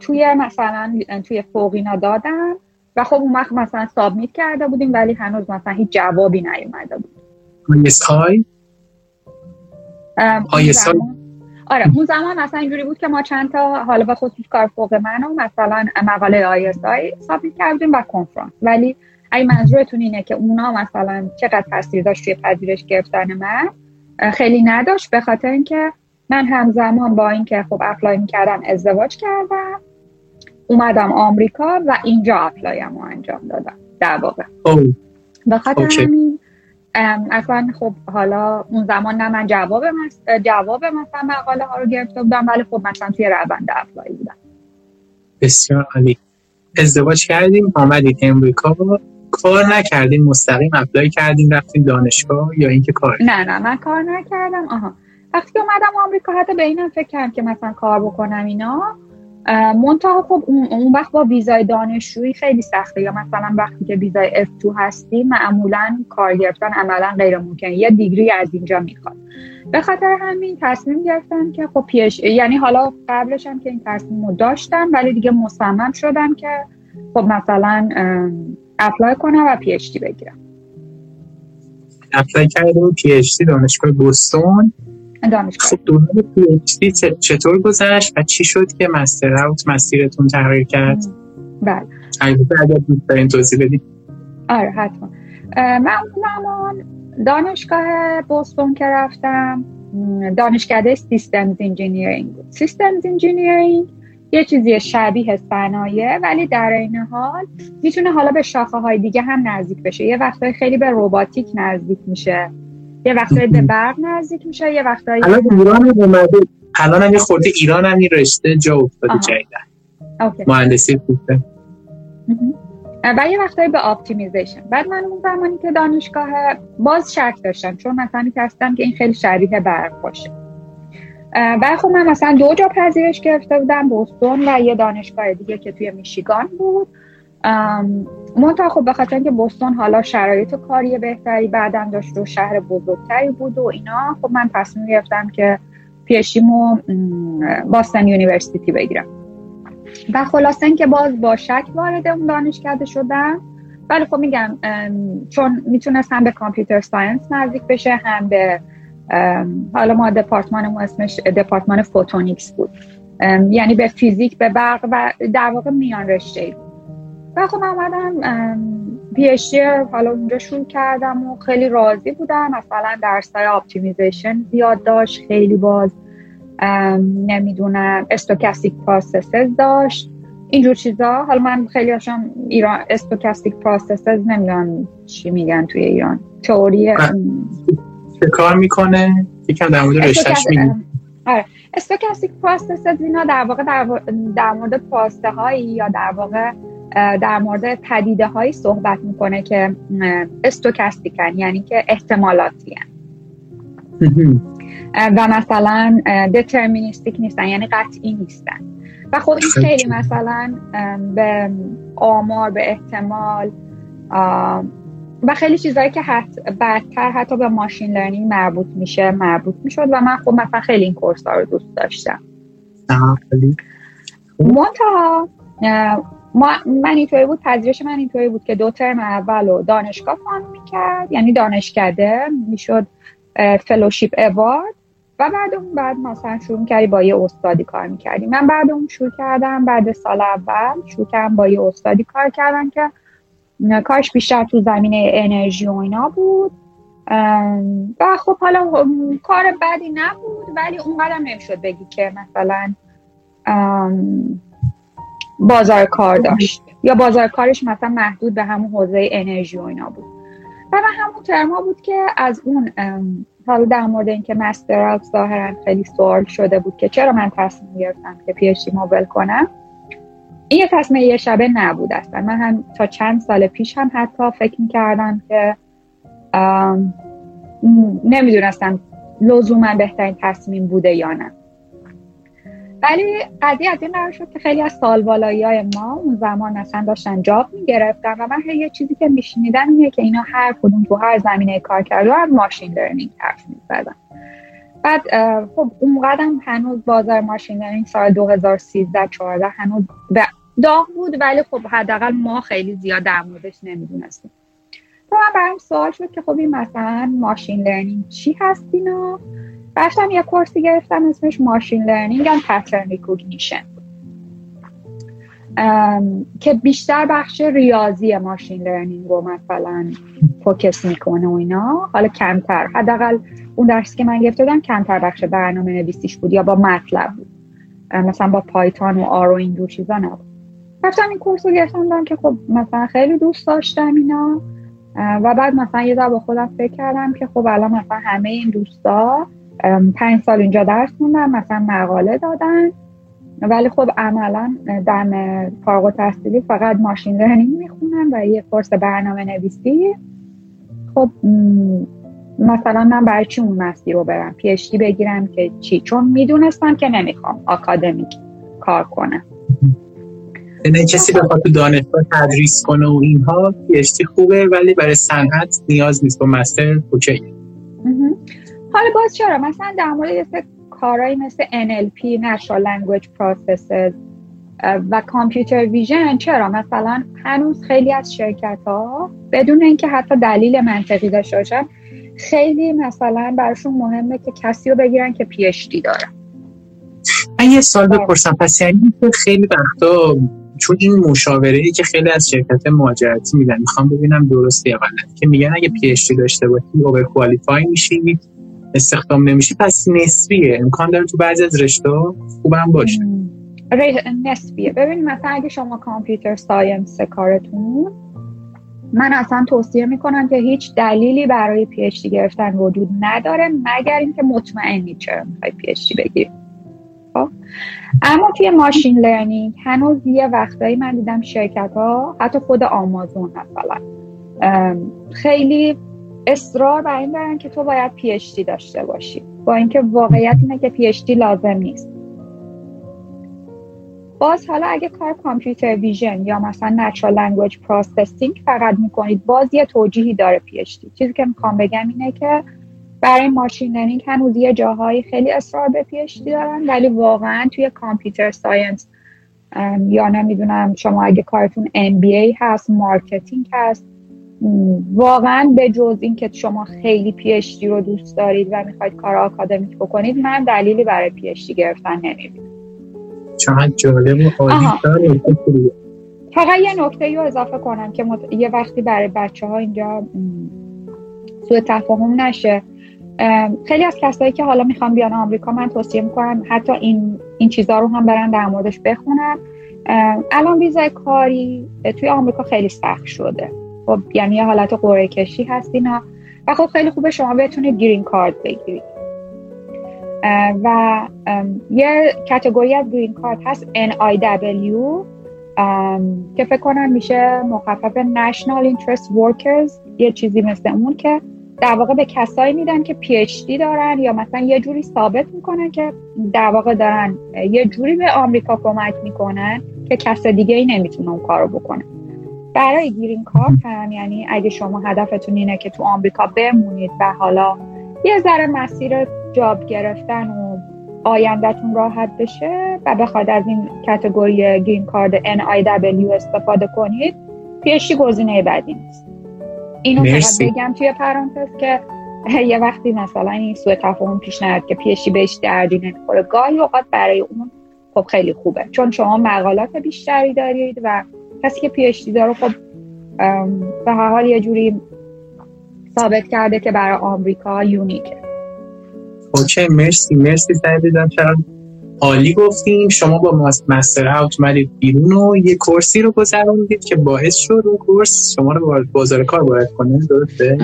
توی مثلا توی فوق اینا دادم و خب اون وقت مثلا submit کرده بودیم ولی هنوز مثلا هیچ جوابی نیومده بود آی؟ آی؟ آره اون زمان مثلا اینجوری بود که ما چند تا حالا به خصوص کار فوق منو مثلا مقاله ISI submit کردیم و کنفرانس ولی اگه منظورتون اینه که اونا مثلا چقدر تاثیر داشت توی پذیرش گرفتن من خیلی نداشت به خاطر اینکه من همزمان با اینکه خب apply می‌کردم ازدواج کردم اومدم آمریکا و اینجا apply م رو انجام دادم در واقع. به خاطر همین اصلا خب حالا اون زمان نه من جواب جواب مثلا مقاله ها رو گرفته بودم ولی خب مثلا توی روند apply بودم. بسیار عالی. ازدواج کردیم آمدید امریکا. کار نکردیم مستقیم اپلای کردیم رفتیم دانشگاه یا اینکه کار؟ نه نه من کار نکردم. آها. وقتی اومدم آمریکا حتی به اینم فکر کردم که مثلا کار بکنم اینا. منتها خب اون وقت با ویزای دانشجویی خیلی سخته. یا مثلا وقتی که ویزای F2 هستی معمولا کار گرفتن عملا غیر ممکنه یه دیگری از اینجا می‌خواد. به خاطر همین تصمیم گرفتم که خب پیش یعنی حالا قبلش هم که این تصمیم رو داشتم ولی دیگه مصمم شدم که خب مثلا apply کنم و PhD بگیرم. apply کردم PhD دانشگاه بوستون دانشگاه. خب دوران PhD چطور گذشت و چی شد که master out مسیرتون تغییر کرد؟ بله. اگر دوست دارین توضیح بدید. آره حتما. من زمان دانشگاه بوستون که رفتم دانشکده systems engineering بود. systems engineering یه چیزی شبیه صنایع ولی در این حال می‌تونه حالا به شاخه های دیگه هم نزدیک بشه. یه وقتای خیلی به روباتیک نزدیک میشه. یه وقتایی به برق نزدیک میشه یه وقتایی الان ایران هم اومده. الان هم یه خورده ایران هم این رشته جا افتاده جدیدن مهندسی سیستم و یه وقتایی به optimization. بعد من اون زمانی که دانشگاه باز شک داشتم چون مثلا میترسیدم که این خیلی شبیه برق باشه. و خب من مثلا دو جا پذیرش گرفته بودم بوستون و یه دانشگاه دیگه که توی میشیگان بود. منتها خب به خاطر اینکه بوستون حالا شرایط کاری بهتری بعدم داشت و شهر بزرگتری بود و اینا خب من تصمیم گرفتم که PhD مو Boston University بگیرم. و خلاصه اینکه باز با شک وارد اون دانشکده شدم. ولی خب میگم چون می‌تونست هم به computer science نزدیک بشه هم به حالا ما دپارتمانمون اسمش دپارتمان photonics بود. یعنی به فیزیک به برق و در واقع میان رشته. و خب آمدم PhD حالا اونجا شروع کردم و خیلی راضی بودم. مثلا درس های optimization زیاد داشت خیلی باز نمی‌دونم stochastic processes داشت. اینجور چیزا. حالا من خیلی هاشم ایران stochastic processes نمی‌دونم چی میگن توی ایران. تئوری چه کار می‌کنه؟ یکم در مورد رشتهش میگن آره. استوکاستیک پروسسز اینا در واقع در, مورد پاسته هایی یا در واقع در مورد پدیده هایی صحبت می‌کنه که استوکاستیکن یعنی که احتمالاتی و مثلا دترمینیستیک نیستن یعنی قطعی نیستن. و خب این خیلی مثلا به آمار به احتمال و خیلی چیزهایی که حت بعدتر حتی به machine learning مربوط میشه مربوط می‌شد. و من خب مثلا خیلی این course ها رو دوست داشتم. منتها ما من اینطوری بود پذیرش من اینطوری بود که دو ترم اول و دانشگاه fund می‌کرد یعنی دانشکده می‌شد fellowship award و بعد اون بعد مثلا شروع کردی با یه استادی کار می‌کردی. من بعد اون شروع کردم بعد سال اول شروع کردم با یه استادی کار کردم که کارش بیشتر تو زمینه انرژی و اینا بود. و خب حالا کار بدی نبود ولی اونقدر نمی‌شد بگی که مثلا بازار کار داشت. یا بازار کارش مثلا محدود به همون حوزه انرژی و اینا بود. و همون ترما بود که از اون حالا در مورد اینکه مسترات ظاهرا خیلی سوال شده بود که چرا من تصمیم گرفتم که پیشی موبل کنم این یه تصمیم یه شبه نبود اصلا. من هم تا چند سال پیش هم حتی فکر می‌کردم که نمی‌دونستم لزوما بهترین تصمیم بوده یا نه. ولی قضیه از این قرار شد که خیلی از سالوالایی های ما اون زمان مثلا داشتن جاب می‌گرفتن و من یه چیزی که میشنیدم اینه که اینا هر کدوم تو هر زمینه کار کرده از ماشین لرنینگ حرف می‌زدن. بعد خب اون قدم هنوز بازار machine learning سال 2013 14 هنوز داغ بود ولی خب حداقل ما خیلی زیاد در موردش نمی‌دونستیم. بعد من برام سوال شد که خب این مثلا machine learning چی هست اینا؟ رفتم یه course ی گرفتم اسمش machine learning و pattern recognition که بیشتر بخش ریاضی machine learning رو مثلا focus می‌کنه و اینا. حالا کمتر. حداقل اون درسی که من گرفته کمتر بخش برنامه نویسیش بود یا با MATLAB بود. مثلا با Python و R و اینجور چیزا نبود. رفتم این course رو گرفتم که خب مثلا خیلی دوست داشتم اینا. و بعد مثلا یه با خودم فکر کردم که خب الان مثلا همه این دوستا پنج سال اینجا درس خوندن مثلا مقاله دادن. ولی خب عملا در فارغ تحصیلی فقط machine learning می‌خونن و یه course برنامه نویسی. خب مثلا من برای چی اون مسیر رو برم؟ پیشتی بگیرم که چی؟ چون می‌دونستم که نمی‌خوام آکادمیک کار کنم. نه کسی بخواد تو دانشگاه تدریس کنه و اینها پیشتی خوبه ولی برای صنعت نیاز نیست با مستر اوکی حالا باز چرا؟ مثلا در مورد یه کارهایی مثل NLP Natural Language Processes و کامپیوتر ویژن چرا؟ مثلا هنوز خیلی از شرکت ها بدون اینکه حتی دلیل منطقی داشته باشن خیلی مثلا براشون مهمه که کسی رو بگیرن که PhD داره من یه سوال بپرسم. پس یعنی خیلی وقتا چون این مشاوره ای که خیلی از شرکت مهاجرتی میدن می‌خوام ببینم درسته یا غلط که میگن اگه PhD داشته باشی overqualified میشی. استخدام نمیشی پس نسبیه. امکان داره تو بعضی از رشته خوبم باشه. نسبیه. ببین مثلا اگه شما computer science کارتون من اصلا توصیه می‌کنم که هیچ دلیلی برای PhD گرفتن وجود نداره مگر اینکه مطمئنی چرا می‌خوای PhD بگیری خب؟ اما توی machine learning هنوز یه وقتایی من دیدم شرکت ها حتی خود آمازون مثلا خیلی اصرار بر این دارن که تو باید PhD داشته باشی. با اینکه واقعیت اینه که PhD لازم نیست. باز حالا اگه کار computer vision یا مثلا natural language processing فقط می‌کنید باز یه توجیهی داره PhD چیزی که می‌خوام بگم اینه که برای machine learning هنوز یه جاهایی خیلی اصرار به PhD دارن ولی واقعا توی computer science یا نمی‌دونم شما اگه کارتون MBA هست marketing هست واقعا به جز اینکه شما خیلی PhD رو دوست دارید و می‌خواید کار آکادمیک بکنید من دلیلی برای PhD گرفتن نمی‌بینم. چقدر جالب و فقط یه نکته رو اضافه کنم که یه وقتی برای بچه ها اینجا سوء تفاهم نشه. خیلی از کسایی که حالا می‌خوام بیان آمریکا من توصیه می‌کنم حتی این این چیزها رو هم برن در موردش بخونن. الان ویزای کاری توی آمریکا خیلی سخت شده. خب یعنی یه حالت قرعه کشی هست اینا. و خب خیلی خوبه شما بتونید گرین کارت بگیرید. و یه کتگوری از گرین کارت هست NIW که فکر کنم میشه مخفف National Interest Workers یه چیزی مثل اون که در واقع به کسایی میدن که پی اچ دی دارن یا مثلا یه جوری ثابت می‌کنن که در واقع دارن یه جوری به آمریکا کمک می‌کنن که کس دیگه ای نمی‌تونه اون کارو بکنه. برای گیرین کارت هم یعنی اگه شما هدفتون اینه که تو آمریکا بمونید و حالا یه ذره مسیر جاب گرفتن و آیندهتون راحت بشه و بخواد از این کتگوری گرین کارد NIW استفاده کنید پیشی گزینه بعدی نیست. اینو فقط بگم توی پرانتز که یه وقتی مثلا این سوء تفاهم پیش نیاد که پیشی بهش دردی نمی‌خوره گاهی اوقات برای اون خب خیلی خوبه چون شما مقالات بیشتری دارید و کسی که پیشتی داره خب به هر حال یه جوری ثابت کرده که برای آمریکا یونیکه. اوکی مرسی مرسی سعی چرا عالی گفتیم. شما با مستر هاوت اومدید بیرون و یه کورسی رو گذروندید که باعث شد اون کورس شما رو وارد بازار کار باید کنه درسته؟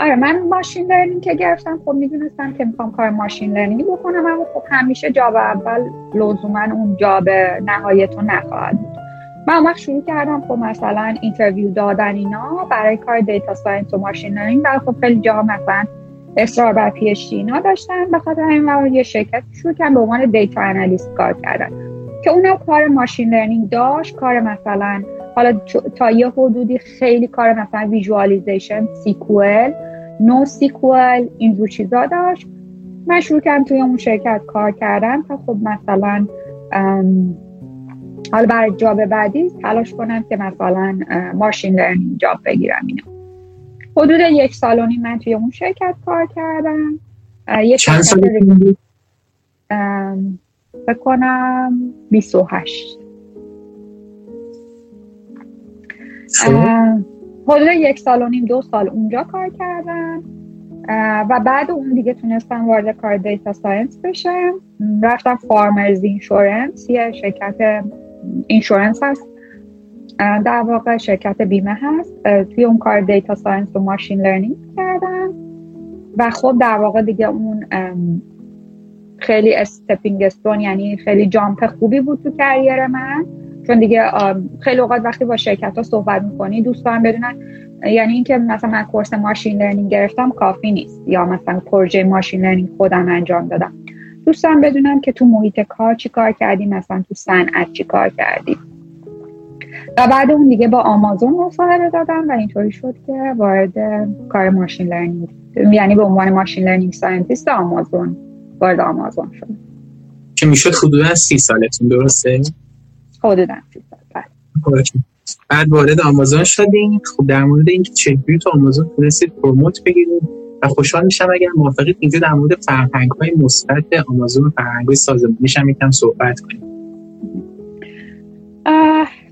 آره من ماشین لرنینگ که گرفتم خب می‌دونستم که می‌خوام کار ماشین لرنینگ بکنم اما خب همیشه جاب اول لزوما اون جاب نهایتون نخواهد بود. من وقت شروع کردم خب مثلا interview دادن اینا برای کار data science و machine learning. برای خب خیلی جا مثلا اصرار بر PhD اینا داشتن. به خاطر همین یه شرکت شروع کردن به عنوان data analyst کار کردن. که اونا کار machine learning داشت. کار مثلا حالا تا یه حدودی خیلی کار مثلا visualization SQL NoSQL اینجور چیزا داشت. من شروع کردم توی اون شرکت کار کردن. تا خب مثلا حالا برای job بعدی تلاش کنم که مثلا machine learning job بگیرم اینا حدود یک سال و نیم من توی اون شرکت کار کردم. یک چند سال فکر کنم 28 حدود یک سال و نیم دو سال اونجا کار کردم. و بعد اون دیگه تونستم وارد کار data science بشم. رفتم Farmers Insurance یه شرکت insurance هست. در واقع شرکت بیمه هست. توی اون کار data science و machine learning کردم و خب در واقع دیگه اون خیلی stepping stone یعنی خیلی jump خوبی بود تو career من. چون دیگه خیلی اوقات وقتی با شرکت ها صحبت می‌کنی دوست دارن بدونن. یعنی اینکه مثلا من course machine learning گرفتم کافی نیست. یا مثلا پروژه machine learning خودم انجام دادم. دوست دارن بدونن که تو محیط کار چی کار کردی مثلا تو صنعت چی کار کردی و بعد اون دیگه با آمازون مصاحبه دادم و اینطوری شد که وارد کار machine learning یعنی به عنوان machine learning scientist آمازون وارد آمازون شد. که می‌شد حدودا سی سالتون درسته؟ حدودا سی سال بله. بعد وارد آمازون شدیم خب در مورد اینکه چجوری تو آمازون تونستید پروموت بگیرید؟ و خوشحال میشم اگر موافقید اینجا در مورد فرهنگ های مثبت آمازون و فرهنگ های سازمانیش هم یکم صحبت کنیم.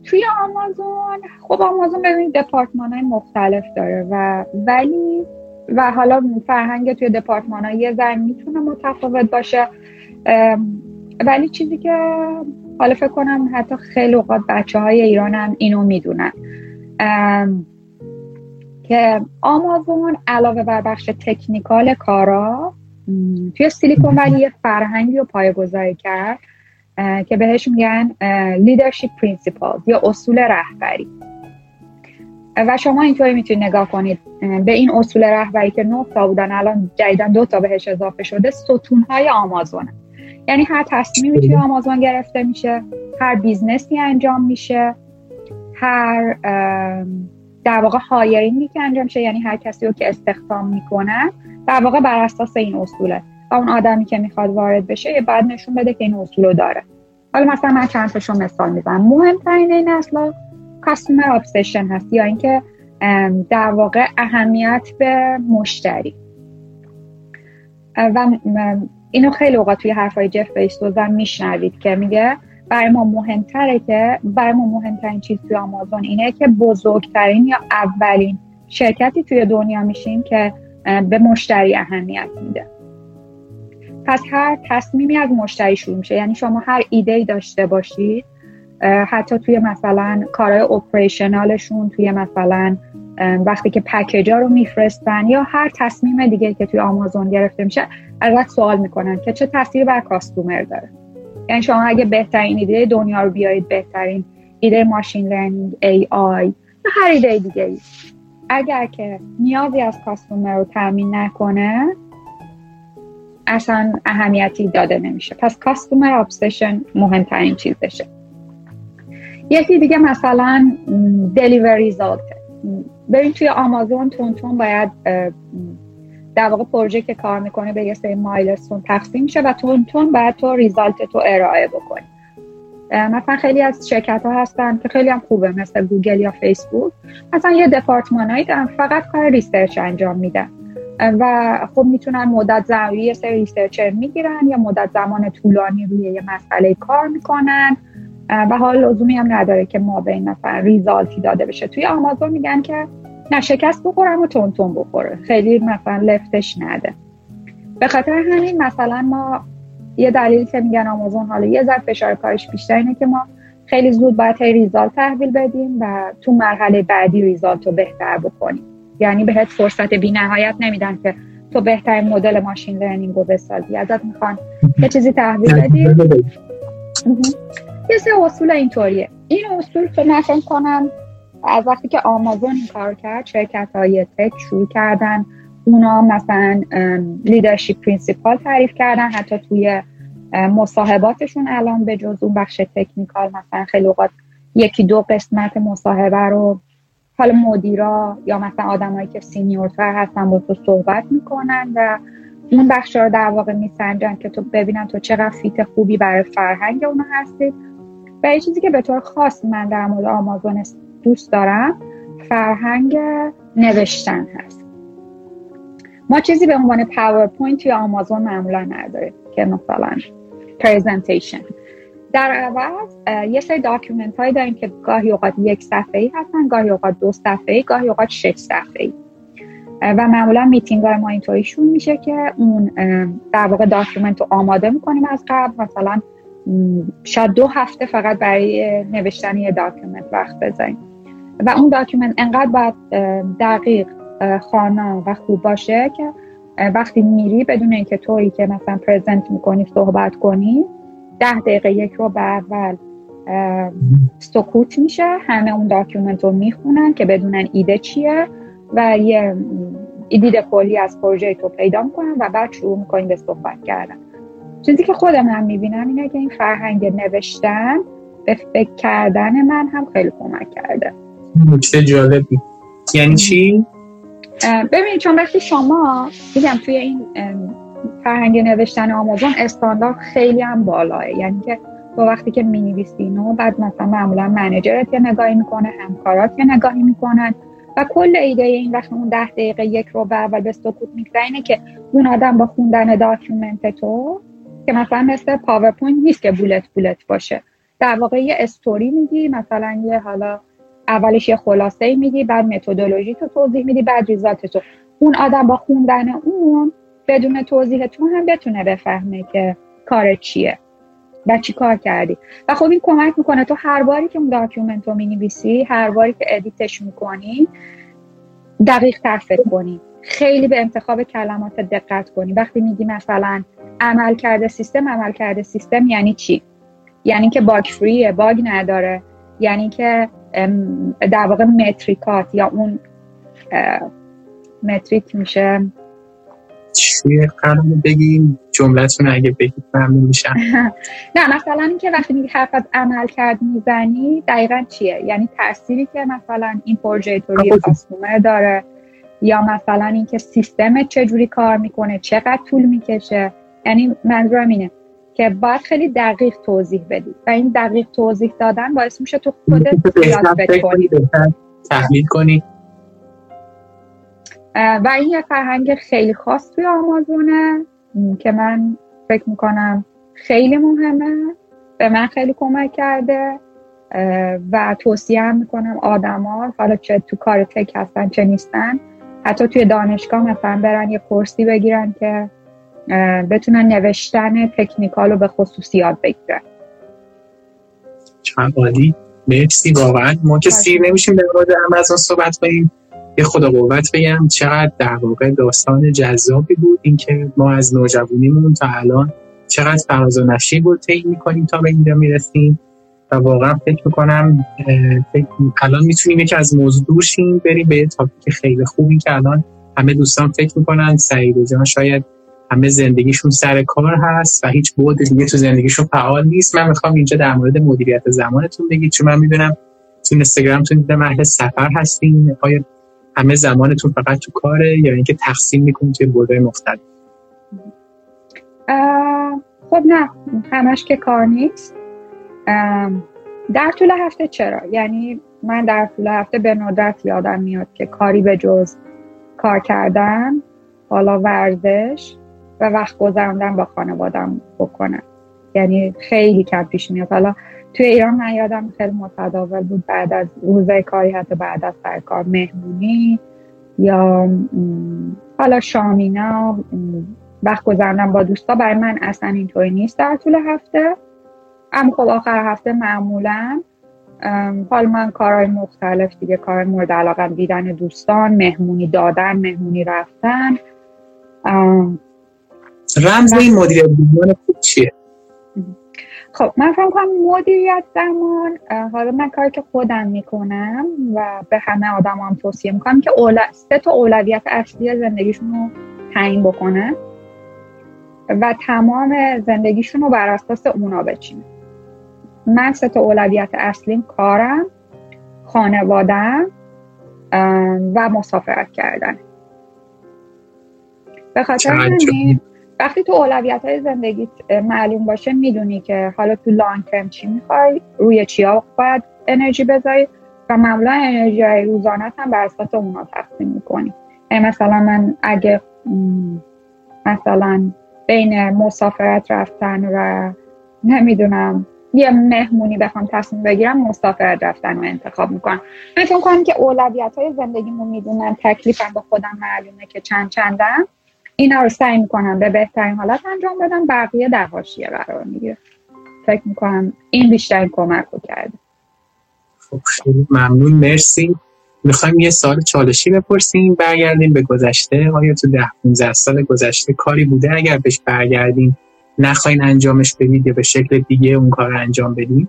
توی آمازون خب آمازون ببینید دپارتمان های مختلف داره و ولی و حالا فرهنگ توی دپارتمان های یه ذره می‌تونه متفاوت باشه. ولی چیزی که حالا فکر کنم حتی خیلی اوقات بچه های ایران هم اینو می‌دونن. که آمازون علاوه بر بخش technical کارا توی Silicon Valley یه فرهنگی رو پایه‌گذاری کرد که بهش میگن leadership principle یا اصول رهبری. و شما اینطوری می‌تونید نگاه کنید به این اصول رهبری که نه تا بودن الان جدیدا دو تا بهش اضافه شده ستون های آمازونه یعنی هر تصمیمی توی آمازون گرفته میشه هر business ی انجام میشه هر در واقع hiring ی که انجام میشه یعنی هر کسی رو که استخدام می‌کنن در واقع بر اساس این اصوله. و اون آدمی که می‌خواد وارد بشه باید نشون بده که این اصول رو داره. حالا مثلا من چند تاشو مثال می‌زنم. مهمترین این اصلا customer obsession هست یا اینکه در واقع اهمیت به مشتری. و اینو خیلی اوقات توی حرفای جف بیستوز هم میشنوید که میگه برای ما مهمتره که برای ما مهمترین چیز توی آمازون اینه که بزرگترین یا اولین شرکتی توی دنیا میشیم که به مشتری اهمیت میده. پس هر تصمیمی از مشتری شروع میشه. یعنی شما هر ایده ای داشته باشید حتی توی مثلا کارهای اپریشنالشون توی مثلا وقتی که پکیجا رو میفرستن یا هر تصمیم دیگه که توی آمازون گرفته میشه ازت سوال می‌کنن که چه تاثیری بر customer داره. یعنی شما اگه بهترین ایده دنیا رو بیایید بهترین ایده machine learning AI یا هر ایده دیگه ای. اگر که نیازی از customer رو تامین نکنه اصلا اهمیتی داده نمیشه. پس customer obsession مهمترین چیزشه. یکی دیگه مثلا deliver result ببین توی آمازون تند تند باید در واقع پروژه که کار می‌کنی به یه سری milestone تقسیم میشه و تند تند باید تو result تو ارائه بکنی. مثلا خیلی از شرکت ها هستن که خیلی هم خوبه مثل گوگل یا فیسبوک. مثلا یه دپارتمان هایی فقط کار research انجام میدن. و خب می‌تونن مدت زمانی یه سری researcher می‌گیرن یا مدت زمان طولانی روی یه مسئله کار می‌کنن. و حال لزومی هم نداره که ما به این مثلا ریزالتی داده بشه. توی آمازون میگن که نه شکست بخورم و تون تون بخوره. خیلی مثلا لفتش نده. به خاطر همین مثلا ما یه دلیلی که میگن آمازون حالا یه ذره فشار کارش بیشتر اینه که ما خیلی زود باید ریزالت تحویل بدیم و تو مرحله بعدی ریزالت رو بهتر بکنیم. یعنی بهت فرصت بی نهایت نمیدن که تو بهترین مدل ماشین لرنینگ رو بسازی. ازت می‌خوان یه چیزی تحویل بدی؟ یه سری اصول اینطوریه. این اصول که فکر کنم از وقتی که آمازون این کار کرد شرکت های tech شروع کردن. اونا مثلا leadership principle تعریف کردن. حتی توی مصاحباتشون الان به جز اون بخش technical مثلا خیلی اوقات یکی دو قسمت مصاحبه رو حالا مدیرا یا مثلا آدمایی که senior تر هستن با تو صحبت می‌کنن و اون بخش رو در واقع میسنجن که تو ببینن تو چقدر fit خوبی برای فرهنگ اونو هستی. و یه چیزی که به طور خاص من در مورد آمازون دوست دارم فرهنگ نوشتن هست. ما چیزی به عنوان پاورپوینت تو آمازون معمولا نداریم که مثلا presentation در عوض یه سری document هایی داریم که گاهی اوقات یک صفحه ای هستن گاهی اوقات دو صفحه ای گاهی اوقات شش صفحه ای و معمولا میتینگ های ما اینطوریشون میشه که اون در واقع document رو آماده می‌کنیم از قبل. مثلا شاید دو هفته فقط برای نوشتن یه document وقت بذاریم. و اون document انقدر باید دقیقانه و خوب باشه که وقتی میری بدون اینکه تویی که مثلا present می‌کنی صحبت کنی ده دقیقه یک ربع اول سکوت میشه همه اون document رو می‌خونن که بدونن ایده چیه و یه ایده کلی از پروژه تو پیدا می‌کنن و بعد شروع می‌کنیم به صحبت کردن. چیزی که خودم هم می‌بینم اینه که این فرهنگ نوشتن به فکر کردن من هم خیلی کمک کرده. نکته جالبی. یعنی چی؟ ببینید چون وقتی شما میگم توی این فرهنگ نوشتن آمازون استاندارد خیلی هم بالاه. یعنی که با وقتی که می نویسین و بعد مثلا معمولا منجرت یه نگاهی می‌کنه همکارات یه نگاهی می‌کنن و کل ایده این وقت اون ده دقیقه یک ربع اول به سکوت اینه که اون آدم با خوندن document تو که مثلا مثل پاورپوینت نیست که bullet bullet باشه. در واقع یه استوری میگی مثلا یه حالا اولش یه خلاصه میگی بعد متدولوژی تو توضیح میدی بعد result تو. اون آدم با خوندن اون بدون توضیح تو هم بتونه بفهمه که کار چیه و چی کار کردی. و خب این کمک می‌کنه. تو هر باری که اون document رو می‌نویسی هر باری که edit ش می‌کنی دقیق تر فکر کنی. خیلی به انتخاب کلمات دقت کنی. وقتی میگی مثلا عمل کرده سیستم عمل کرده سیستم یعنی چی؟ یعنی که باگ فریه باگ نداره. یعنی که در واقع متریکات یا اون متریک میشه. چیه قرار بگیم جملتون اگه بگید ممنون میشم. نه مثلا اینکه وقتی میگی حرف از عمل کرد می‌زنی دقیقا چیه؟ یعنی تأثیری که مثلا این پروژه توری کاستومر داره یا مثلا اینکه سیستم چجوری کار می‌کنه چقدر طول می‌کشه؟ یعنی منظورم اینه. که باید خیلی دقیق توضیح بدی. و این دقیق توضیح دادن باعث میشه تو خودت یاد کنی تحلیل کنی. و این یه فرهنگ خیلی خاص توی آمازونه که من فکر می‌کنم خیلی مهمه به من خیلی کمک کرده. و توصیه هم می‌کنم آدما حالا چه تو کار تک هستن چه نیستن حتی توی دانشگاه مثلا برن یه کورسی بگیرن که بتونن نوشتن تکنیکال رو به خصوصیات بگیرن. چند عالی. مرسی واقعا. ما که سیر نمیشیم در مورد امازون صحبت کنیم. یه خدا قوت بگم چقدر در واقع داستان جذابی بود. اینکه ما از نوجوانیمون تا الان چقدر فراز و نشی بود طی می‌کنیم تا به اینجا می‌رسیم. و واقعا فکر می‌کنم فکر الان می‌تونیم یکی از موضوع دوشیم بریم به یه تاپیک خیلی خوبی که الان همه دوستان فکر می‌کنن. سعید جان شاید همه زندگیشون سر کار هست و هیچ بود دیگه تو زندگیشون فعال نیست. من می‌خوام اینجا در مورد مدیریت زمانتون بگید چون من می‌دونم تو اینستاگرامتون دیدم اهل سفر هستین آیا همه زمانتون فقط تو کاره یا اینکه تقسیم می‌کنید توی بودهای مختلف؟ خب نه همش که کار نیست. در طول هفته چرا؟ یعنی من در طول هفته به ندرت یادم میاد که کاری به جز کار کردن حالا ورزش و وقت گذراندن با خانوادم بکنم یعنی خیلی کم پیش میاد. حالا توی ایران من یادم خیلی متداول بود. بعد از روزه کاری حتی بعد از سر کار مهمونی یا حالا شامینا وقت گذراندن با دوستا. برای من اصلا اینطوری نیست در طول هفته. اما خب آخر هفته معمولا حال من کارهای مختلف دیگه کار مورد علاقه دیدن دوستان مهمونی دادن مهمونی رفتن. رمز این مدیریت زمان خوب چیه؟ خب من فکر کنم مدیریت زمان حالا من کاری که خودم می‌کنم و به همه آدم هم توصیه می‌کنم که اول... سه تا اولویت اصلی زندگیشون رو تعیین بکنن و تمام زندگیشون رو بر اساس اونا بچینه من سه تا اولویت اصلیم کارم خانوادم و مسافرت کردن. به خاطر وقتی تو اولویت های زندگی معلوم باشه می‌دونی که حالا تو لانگ ترم چی می‌خوای روی چیا باید انرژی بذاری و معمولا انرژی های روزانت هم بر اساس اونا تقسیم می‌کنی. یعنی مثلا من اگه مثلا بین مسافرت رفتن و نمی‌دونم یه مهمونی بخوام تصمیم بگیرم مسافرت رفتن رو انتخاب می‌کنم. فکر کنم که اولویت های زندگیمو می‌دونم تکلیفم به خودم معلومه که چند چندم. اینا رو سعی می‌کنم به بهترین حالت انجام بدم. بقیه در حاشیه قرار می‌گیره. فکر می‌کنم این بیشتر کمک رو کرده. خب خیلی ممنون. مرسی. می‌خوایم یه سال چالشی بپرسیم. برگردیم به گذشته. آیا تو ده 15 سال گذشته کاری بوده؟ اگر بهش برگردیم نخواین انجامش بدید یا به شکل دیگه اون کار رو انجام بدید؟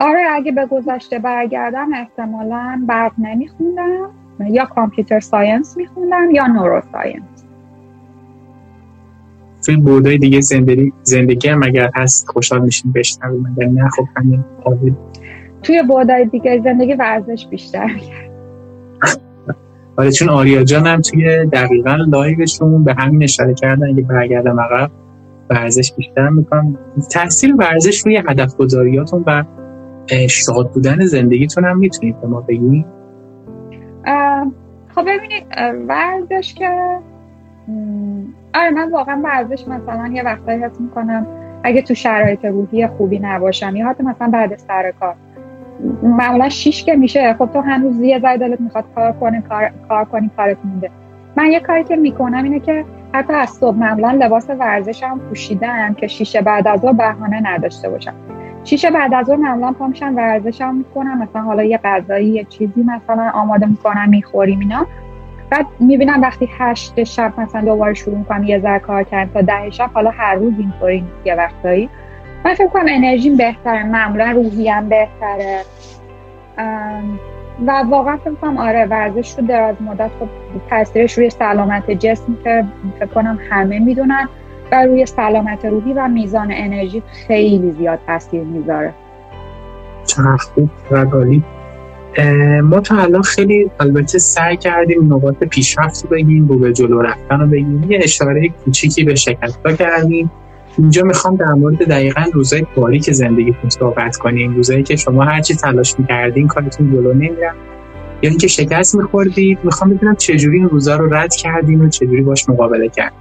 آره اگه به گذشته برگردم احتمالا برق نمیخوندم. یا computer science میخوندم یا neuroscience توی بعدای دیگه زندگی زندگی هم اگر هست خوشحال میشیم بشنویم اگر نه؟ خب همین قابل. توی بعدای دیگه زندگی ورزش بیشتر آره چون آریا جان هم توی دقیقا live شون به همین اشاره کردن اگه برگردم عقب ورزش بیشتر می‌کنم. تاثیر ورزش روی هدف گذاریاتون و شاد بودن زندگیتون هم می‌تونید به ما بگید خب ببینید ورزش که آره من واقعا ورزش مثلا یه وقتایی حس می‌کنم اگه تو شرایط روحی خوبی نباشم یا حتی مثلا بعد سر کار. معمولا شیش که میشه خب تو هنوز یه ذره دلت می‌خواد کار کنی کار, کار کنی کارت مونده من یه کاری که می‌کنم اینه که حتی از صبح معمولا لباس ورزشم پوشیدم که شیشه بعد از ظهر بهانه نداشته باشم. شیشه بعد از ظهر معمولا پا ورزشم می‌کنم. مثلا حالا یه غذایی یه چیزی مثلا آماده می‌کنم می‌خوریم اینا. بعد می‌بینم وقتی هشت شب مثلا دوباره شروع می‌کنم یه ذره کار کردن تا ده شب حالا هر روز اینطوری یه وقتایی. من فکر کنم انرژیم بهتره معمولا روحیم بهتره. و واقعا فکر کنم آره ورزش رو دراز مدت خب تاثیرش روی سلامت جسم که فکر کنم همه می‌دونن. و روی سلامت روحی و میزان انرژی خیلی زیاد تاثیر می‌ذاره. چقدر خوب ما تا الان خیلی البته سعی کردیم نقاط پیشرفت رو بگیم رو به جلو رفتن رو بگیم. یه اشاره کوچیکی به شکست کردیم. اینجا می‌خوام در مورد دقیقا روزای باریک زندگیتون صحبت کنیم روزایی که شما هرچی تلاش می‌کردین کارتون جلو نمیرم یا اینکه شکست میخوردید. می‌خوام بدونم چجوری این روزا رو رد کردیم و چجوری باش مقابله کرد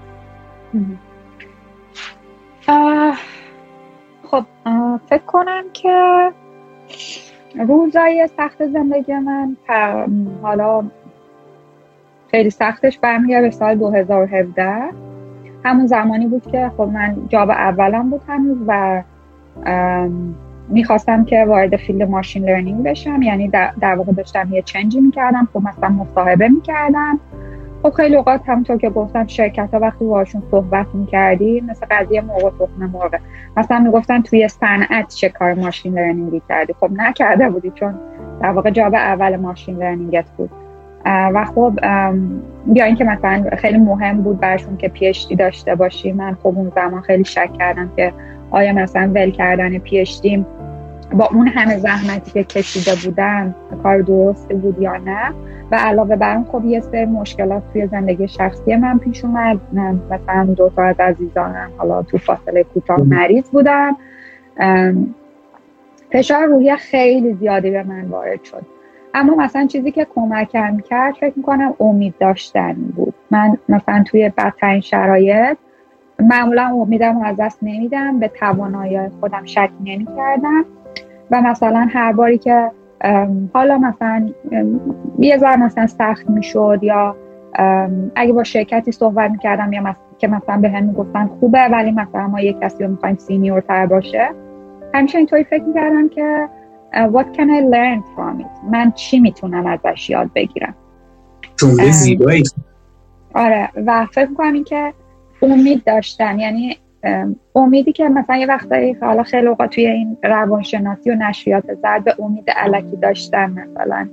خب فکر کنم که روزای سخت زندگی من حالا خیلی سختش برمیگرده به سال 2017 همون زمانی بود که خب من job اولم بود هنوز و می‌خواستم که وارد field machine learning بشم. یعنی در واقع داشتم یه change ی می‌کردم خب مثلا مصاحبه می‌کردم. خب خیلی اوقات همونطور که گفتم شرکت ها وقتی باشون صحبت می‌کردی مثل قضیه مرغ و تخم مرغ. مثلا می‌گفتن توی صنعت چه کار ماشین لرنینگی کردی؟ خب نکرده بودی چون در واقع جاب اول ماشین لرنینگت بود. و خب یا اینکه مثلا خیلی مهم بود برشون که پیشتی داشته باشی. من خب اون زمان خیلی شک کردم که آیا مثلا ول کردن پیشتیم با اون همه زحمتی که کشیده بودم کار درستی بود یا نه. و علاوه بر اون خب یه سری مشکلات توی زندگی شخصی من پیش اومد. مثلا دو تا از عزیزانم حالا تو فاصله کوتاه مریض بودم. فشار روحی خیلی زیادی به من وارد شد. اما مثلا چیزی که کمکم کرد فکر می‌کنم امید داشتن بود. من مثلا توی بدترین شرایط معمولا امیدم از دست نمیدم به توانایی خودم شک نمی کردم و مثلا هر باری که حالا مثلا یه ذره مثلا سخت می‌شد یا اگه با شرکتی صحبت می‌کردم یا که مثلا به هم می‌گفتن خوبه ولی مثلا ما یک کسی رو می‌خوایم سینیور تر باشه. همیشه اینطوری فکر می‌کردم که what can I learn from it من چی می‌تونم ازش یاد بگیرم؟ جمله زیبایی. آره و فکر می‌کنم این که امید داشتن یعنی امیدی که مثلا یه وقتایی حالا خیلی اوقات توی این روانشناسی و نشریات زرد به امید علکی داشتن مثلا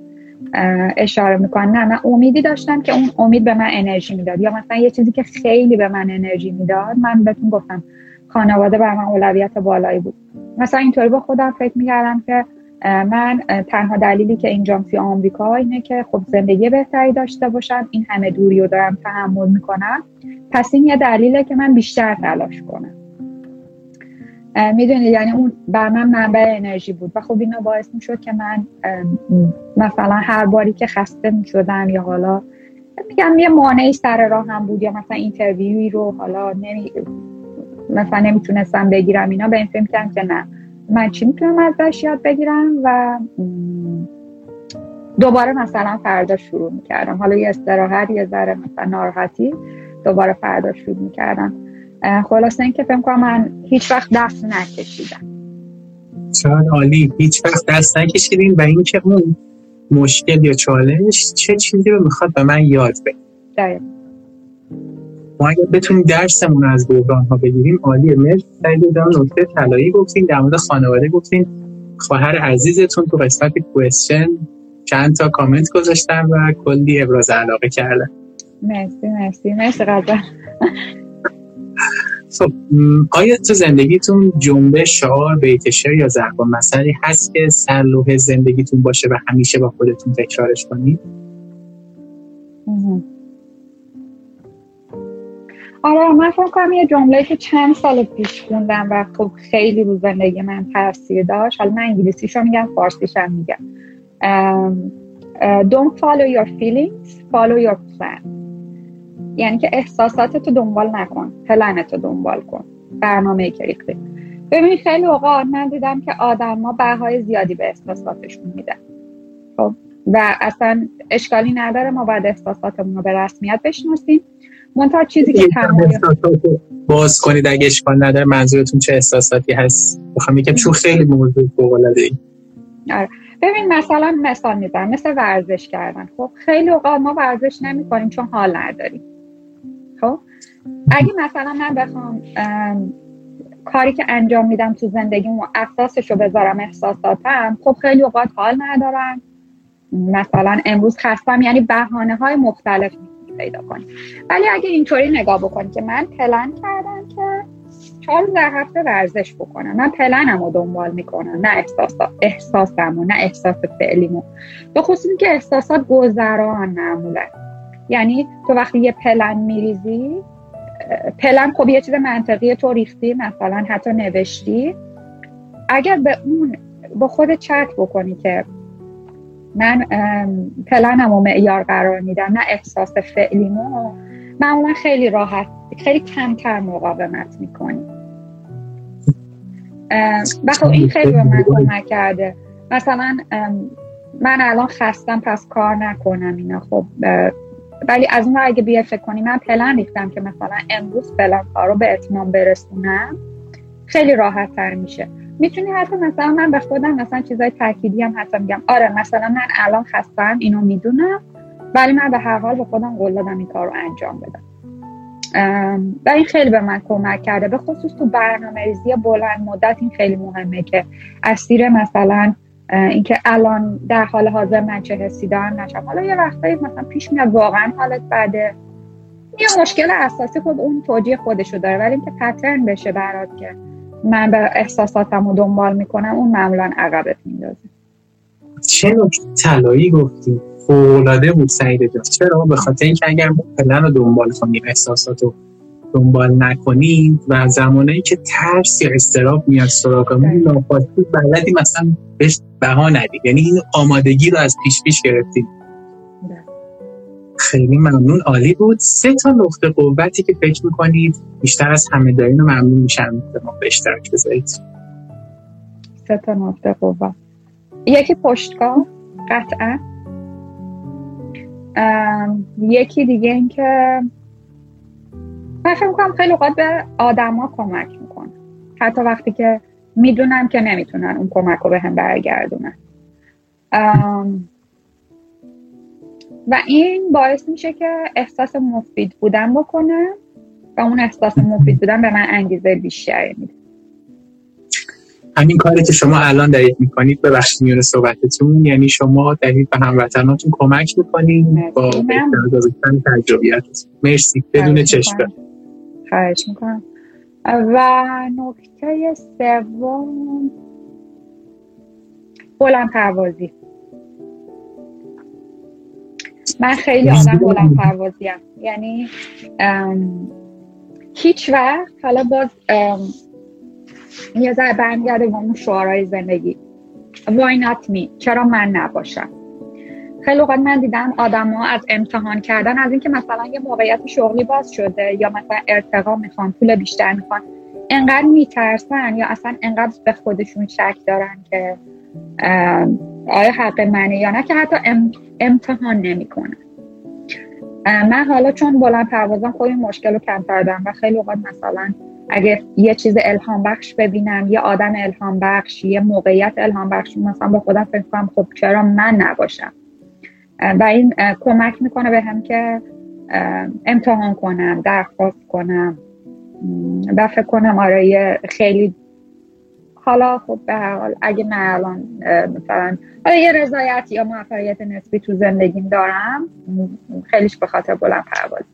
اشاره می‌کنن. نه من امیدی داشتم که اون امید به من انرژی می‌داد. یا مثلا یه چیزی که خیلی به من انرژی می‌داد من بهتون گفتم خانواده بر من اولویت بالایی بود. مثلا اینطوری با خودم فکر می‌کردم که من تنها دلیلی که اینجام توی آمریکا اینه که خب زندگی بهتری داشته باشم این همه دوری رو دارم تحمل می‌کنم. پس این یه دلیله که من بیشتر تلاش کنم. می‌دونید یعنی اون بر من منبع انرژی بود و خب اینا باعث می‌شد که من مثلا هر باری که خسته می‌شدم یا حالا میگم یه مانعی سر راه هم بود یا مثلا اینترویوی رو حالا نمی مثلا نمی‌تونستم بگیرم اینا به این فکر که نه. من چی می‌تونم ازش یاد بگیرم و دوباره مثلا فردا شروع می‌کردم. حالا یه استراحت یه ذره مثلا ناراحتی دوباره فردا شروع می‌کردم. خلاصه اینکه فکر کنم من هیچ وقت دست نکشیدم. چرا عالی. هیچ وقت دست نکشیدین و اینکه اون مشکل یا چالش چه چیزی رو می‌خواد به من یاد بده. ما اگر بتونیم درسمون از بحران ها بگیریم عالیه. مرسی. سعید در نکته طلایی گفتین در مورد خانواده گفتین. خواهر عزیزتون تو قسمت کوشن چند تا کامنت گذاشتن و کلی ابراز علاقه کردن. مرسی مرسی. مرسی قدر. خب آیا تو زندگیتون جمله شعار بیت شعر یا ضرب مثلی هست که سرلوح زندگیتون باشه و همیشه با خودتون تکرارش کنید آره من فکر کنم یه جمله که چند سال پیش خوندم و خب خیلی رو زندگی من تاثیر داشت. حالا من انگلیسیشو میگم فارسیشم میگم. don't follow your feelings follow your plan. یعنی که احساساتتو دنبال نکن پلنتو دنبال کن. برنامه که ریختی. ببین خیلی اوقات من دیدم که ما بهای زیادی به احساساتشون میدن. خب و اصلا اشکالی نداره ما باید احساساتمون رو به رسمیت بشناسیم. منتها چیزی که باز کنید اگه اشکال نداره منظورتون چه احساساتی هست؟ بخوام یکم چون خیلی موضوع فوق العاده آره. ببین مثلا مثال می‌زنم مثل ورزش کردن. خب خیلی اوقات ما ورزش نمی‌کنیم چون حال نداریم. خب؟ اگه مثلا من بخوام کاری که انجام میدم تو زندگیم و اساسش رو بذارم احساساتم خب خیلی اوقات حال ندارم مثلا امروز خستم یعنی بهانه های مختلف پیدا کنی. ولی اگه اینطوری نگاه بکنی که من پلن کردم که چهار در هفته ورزش بکنم. من پلنم رو دنبال می‌کنم. نه احساس احساسم و نه احساس فعلیمو. به خصوص که احساسات گذران معمولا. یعنی تو وقتی یه پلن میریزی پلن خب یه چیز منطقی تو ریختی مثلا حتی نوشتی. اگر به اون با خود چت بکنی که من پلنم و معیار قرار میدم نه احساس فعلیمو. معمولا خیلی راحت خیلی کمتر مقاومت می‌کنی. و خب این خیلی به من کمک کرده. مثلا من الان خستم پس کار نکنم اینا خب ولی از اون اگه بیای فکر کنی من پلن ریختم که مثلا امروز فلان کار رو به اتمام برسونم خیلی راحت تر میشه. می‌تونی حتی مثلا من به خودم مثلا چیزای تاکیدی هم حتی میگم. آره مثلا من الان خستم اینو می‌دونم ولی من به هر حال به خودم قول دادم این کار انجام بدم. و این خیلی به من کمک کرده. به خصوص تو برنامه ریزی بلند مدت این خیلی مهمه که اسیر مثلا اینکه الان در حال حاضر من چه حسی دارم نشم. حالا یه وقتایی مثلا پیش میاد واقعا حالت بعده یه مشکل اساسی خود اون توجیه خودشو داره ولی اینکه پترن بشه برات که من به احساساتم رو دنبال می‌کنم اون معمولا عقبت میندازه. چه نکته طلایی گفتی؟ فولاده بود سعید جان. چرا؟ به خاطر اینکه اگر پلن رو دنبال کنیم احساسات رو دنبال نکنیم و زمانی که ترس یا استراب میاد سراغمون ناخواسته بلدی مثلا بهش بها ندیم. یعنی این آمادگی رو از پیش پیش گرفتیم. خیلی ممنون. عالی بود. سه تا نقطه قوتی که فکر می‌کنید بیشتر از همه دارین و ممنون میشم. به ما به اشتراک بذارید. سه تا نقطه قوت. یکی پشتگاه قطعا. یکی دیگه این که من فکر می‌کنم خیلی اوقات به آدما کمک می‌کنه. حتی وقتی که می‌دونم که نمی‌تونن اون کمک رو به هم برگردونن و این باعث میشه که احساس مفید بودن بکنم و اون احساس مفید بودن به من انگیزه بیشتری میده. همین کاری که شما الان دارید می‌کنید به بخش میون صحبتتون یعنی شما دارید به هموطناتون کمک می‌کنید با بهتر تجربیت مرسی. بدون چشم. خواهش می‌کنم. و نکته سوم بلند پروازی من خیلی آدم بلند پروازی هم. یعنی هیچ وقت حالا باز یه ذره برمیگرده به اون شعارهای زندگی. Why not me چرا من نباشم؟ خیلی اوقات من دیدم آدما از امتحان کردن از اینکه مثلا یه موقعیت شغلی باز شده یا مثلا ارتقا می‌خوان پول بیشتر می‌خوان انقدر میترسن یا اصلا انقدر به خودشون شک دارن که آیا حق منه یا نه که حتی امتحان نمی‌کنن من حالا چون بلند پروازم خود این مشکل رو کم کردم و خیلی اوقات مثلا اگه یه چیز الهام بخش ببینم یه آدم الهام بخش یه موقعیت الهام بخش مثلا با خودم فکر کنم خب چرا من نباشم. و این کمک می‌کنه به هم که امتحان کنم درخواست کنم. و فکر کنم آره خیلی حالا خب به هر حال اگه من الان مثلا یه رضایت یا موفقیت نسبی تو زندگیم دارم خیلیش به خاطر بلند پروازی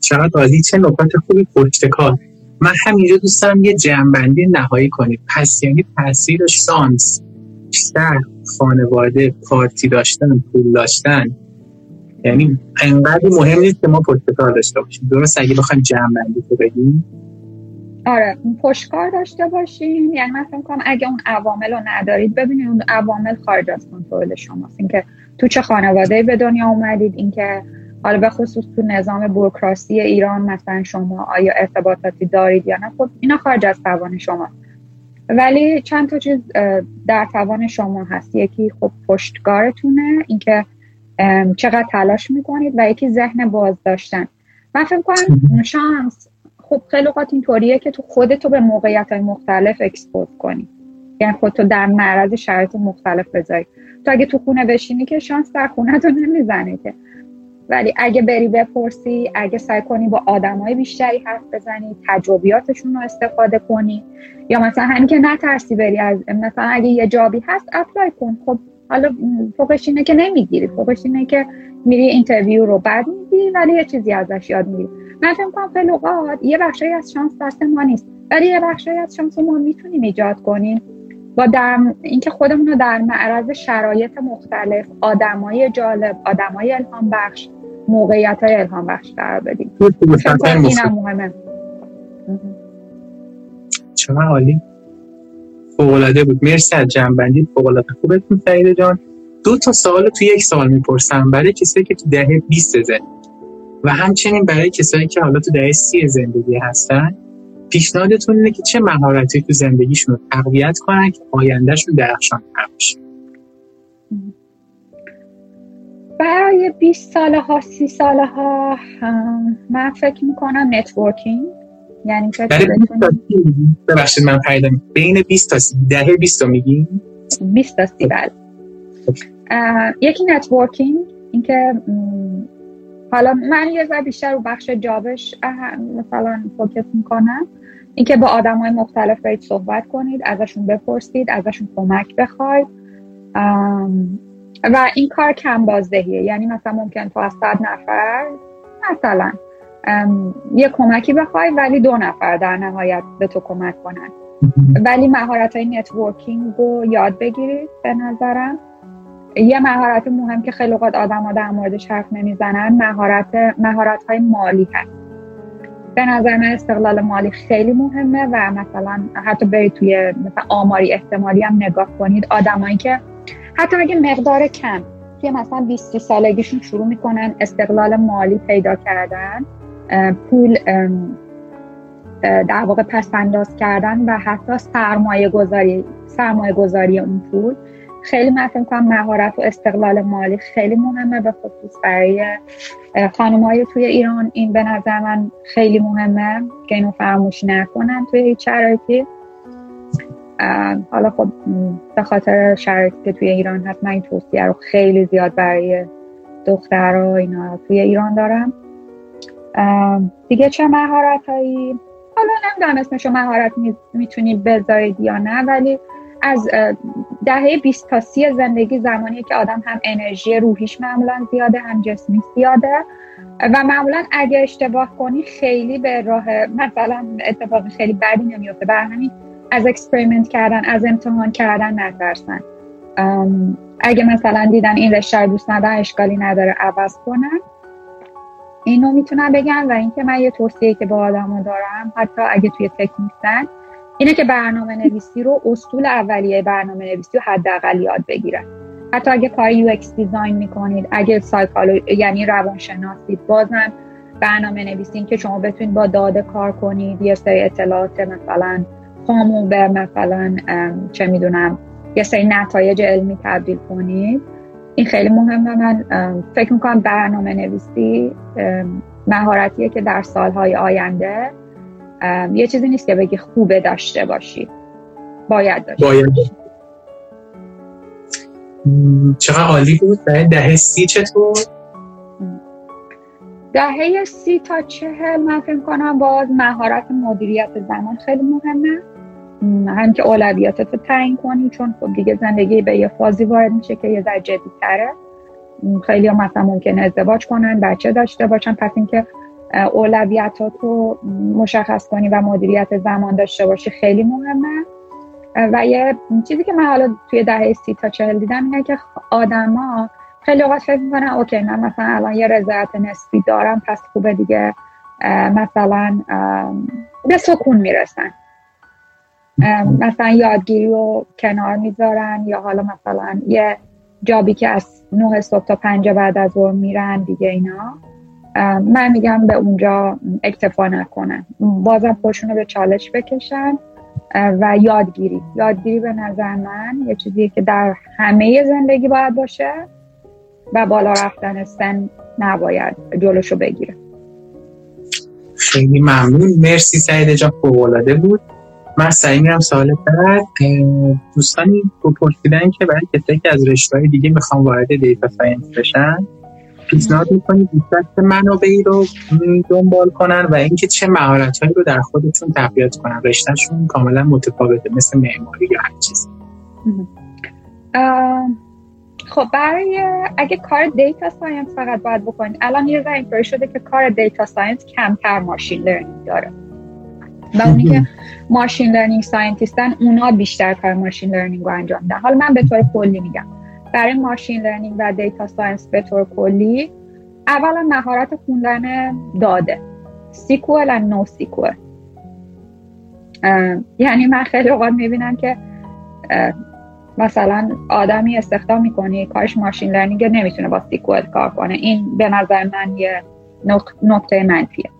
چقدر عالی چه نکات خوبی پشت کار. من همینجا دوست دارم یه جمعبندی نهایی کنید پس یعنی تاثیر سانس شهر خانواده پارتی داشتن پول داشتن. یعنی انقدر مهم نیست که ما پشت کار داشته باشیم. درست اگه بخوایم جمع بندی رو بگیم آره پشتکار داشته باشیم یعنی من فکر کنم اگه اون عوامل رو ندارید ببینید اون عوامل خارج از کنترل شماست. اینکه تو چه خانواده به دنیا اومدید اینکه حالا به خصوص تو نظام بوروکراسی ایران مثلا شما آیا ارتباطاتی دارید یا نه خب اینا خارج از توان شما ولی چند تا چیز در توان شما هست. یکی خب پشتگارتونه اینکه چقدر تلاش می‌کنید و یکی ذهن باز داشتن من فکر کنم شانس خب خیلی اوقات اینطوریه که تو خودتو به موقعیت های مختلف اکسپوز کنی. یعنی خودتو در معرض شرایط مختلف بذاری. تو اگه تو خونه بشینی که شانس در خونه تو نمی‌زنه که. ولی اگه بری بپرسی اگه سعی کنی با های بیشتری حرف بزنی تجربیاتشون رو استفاده کنی. یا مثلا همین که نترسی بری از مثلا اگه یه job ی هست apply کن. خب حالا فوقش اینه که نمی‌گیری. فوقش اینه که میری interview رو بد میدی ولی یه چیزی ازش یاد می‌گیری. من فکر کنم خیلی اوقات یه بخشی از شانس دست ما نیست. ولی یه بخشی از شانس ما می‌تونیم ایجاد کنیم. با در اینکه خودمون رو در معرض شرایط مختلف آدمای جالب آدمای الهام بخش موقعیت های الهام بخش قرار بدیم. اینم مهمه. چقدر عالی. فوقلاده بود. مرسی از جنبندی. فوقلاده خوبتون سعید جان. دو تا سوال تو یک سوال می‌پرسم. برای کسایی که تو دهه 20 زن و همچنین برای کسایی که حالا تو دهه سی زندگی هستن پیشنهادتون اینه که چه مهارتی تو زندگیشون رو تقویت کنن که آیندهشون درخشان بشه. برای 20 ساله ها 30 ساله ها من فکر می‌کنم networking. یعنی که ببخشید من پریدم بین 20 تا 30 دهه 20 تا میگیم 20 تا 30 بله. یکی networking اینکه حالا من یه ذره بیشتر رو بخش job ش مثلا focus می‌کنم. اینکه با آدم های مختلف برید صحبت کنید ازشون بپرسید ازشون کمک بخواید. و این کار کم بازدهیه. یعنی مثلا ممکن تو از صد نفر مثلا یه کمکی بخوای ولی دو نفر در نهایت به تو کمک کنن. ولی مهارت های networking رو یاد بگیرید به نظرم. یه مهارت مهم که خیلی اوقات ها در موردش حرف نمی‌زنن مهارت مهارت های مالی هست. به نظر من استقلال مالی خیلی مهمه و مثلا حتی برید توی مثلا آماری احتمالی هم نگاه کنید آدمایی که حتی اگه مقدار کم که مثلا 20 سالگیشون شروع می‌کنن استقلال مالی پیدا کردن پول در واقع پس انداز کردن و حتی سرمایه گذاری سرمایه گذاری اون پول خیلی من فکر کنم مهارت و استقلال مالی خیلی مهمه به خصوص برای های توی ایران. این به نظر من خیلی مهمه که اینو فراموش نکنن توی هیچ شرایطی. حالا خب به خاطر شرایطی که توی ایران هست من این توصیه رو خیلی زیاد برای دختر و اینا توی ایران دارم. دیگه چه مهارت هایی حالا نمی‌دونم اسمشو مهارت می‌تونید بذارید یا نه ولی از دهه 20 تا 30 زندگی زمانی که آدم هم انرژی روحیش معمولا زیاده هم جسمی زیاده. و معمولا اگه اشتباه کنی خیلی به راه مثلا اتفاق خیلی بدی نمیفته بر همین از experiment کردن از امتحان کردن نترسن. اگه مثلا دیدن این رشته دوست ندارن اشکالی نداره عوض کنن. اینو می‌تونم بگم و اینکه من یه توصیه که به آدما دارم حتی اگه توی tech اینه که برنامه نویسی رو اصول اولیه برنامه نویسی رو حداقل یاد بگیرن. حتی اگه کار UX design می‌کنید اگه سایکالو یعنی روانشناسید بازم برنامه نویسین که شما بتونید با داده کار کنید یه سری اطلاعات مثلا خامو به مثلا چه می‌دونم یه سری نتایج علمی تبدیل کنید. این خیلی مهمه. من فکر می‌کنم برنامه نویسی مهارتیه که در سالهای آینده یه چیزی نیست که بگی خوبه داشته باشی. باید داشته باید. چقدر عالی بود؟ دهه سی چطور؟ دهه سی تا چهل من فکر کنم باز مهارت مدیریت زمان خیلی مهمه. هم که اولویاتت رو تعیین کنی چون خب دیگه زندگی به یه فازی وارد میشه که یه ذره جدی تره خیلی ها مثلا ممکن ازدواج کنن بچه داشته باشن پس اینکه اولویتات رو مشخص کنی و مدیریت زمان داشته باشی خیلی مهمه. و یه چیزی که من حالا توی دهه سی تا چهل دیدم اینه که آدما خیلی اوقات فکر می‌کنن اوکی من مثلا الان یه رضایت نسبی دارم پس خوبه دیگه. مثلا به سکون می‌رسن. مثلا یادگیری رو کنار می‌ذارن یا حالا مثلا یه جابی که از نه صبح تا پنج بعد از ظهر میرن دیگه اینا. من میگم به اونجا اکتفا نکنن. بازم خودشون رو به چالش بکشن و یادگیری. یادگیری به نظر من یه چیزی که در همه زندگی باید باشه و بالا رفتن سن نباید جلوشو بگیره. خیلی ممنون. مرسی سعیده جان فوق‌العاده بود. من سریع میرم سوال بعد دوستانی پرسیدن که برای کسایی که از رشته دیگه می‌خوام وارد data science بشن پیشنهاد می‌کنید بیشتر منابعی رو دنبال کنن و اینکه چه مهارت رو در خودشون تقویت کنن. رشتهشون کاملا متفاوته مثل معماری یا هر چیز خب برای اگه کار data science فقط باید بکنید الان یه اینطوری شده که کار data science کمتر machine learning داره. و اونی که machine learning scientist ن اونا بیشتر کار machine learning رو انجام میدن. حالا من به طور کلی میگم. برای machine learning و data science به طور کلی اولا مهارت خوندن داده. SQL و NoSQL یعنی من خیلی اوقات می‌بینم که مثلا آدمی استخدام می‌کنی کارش machine learning نمی‌تونه با SQL کار کنه. این به نظر من یه نکته منفیه.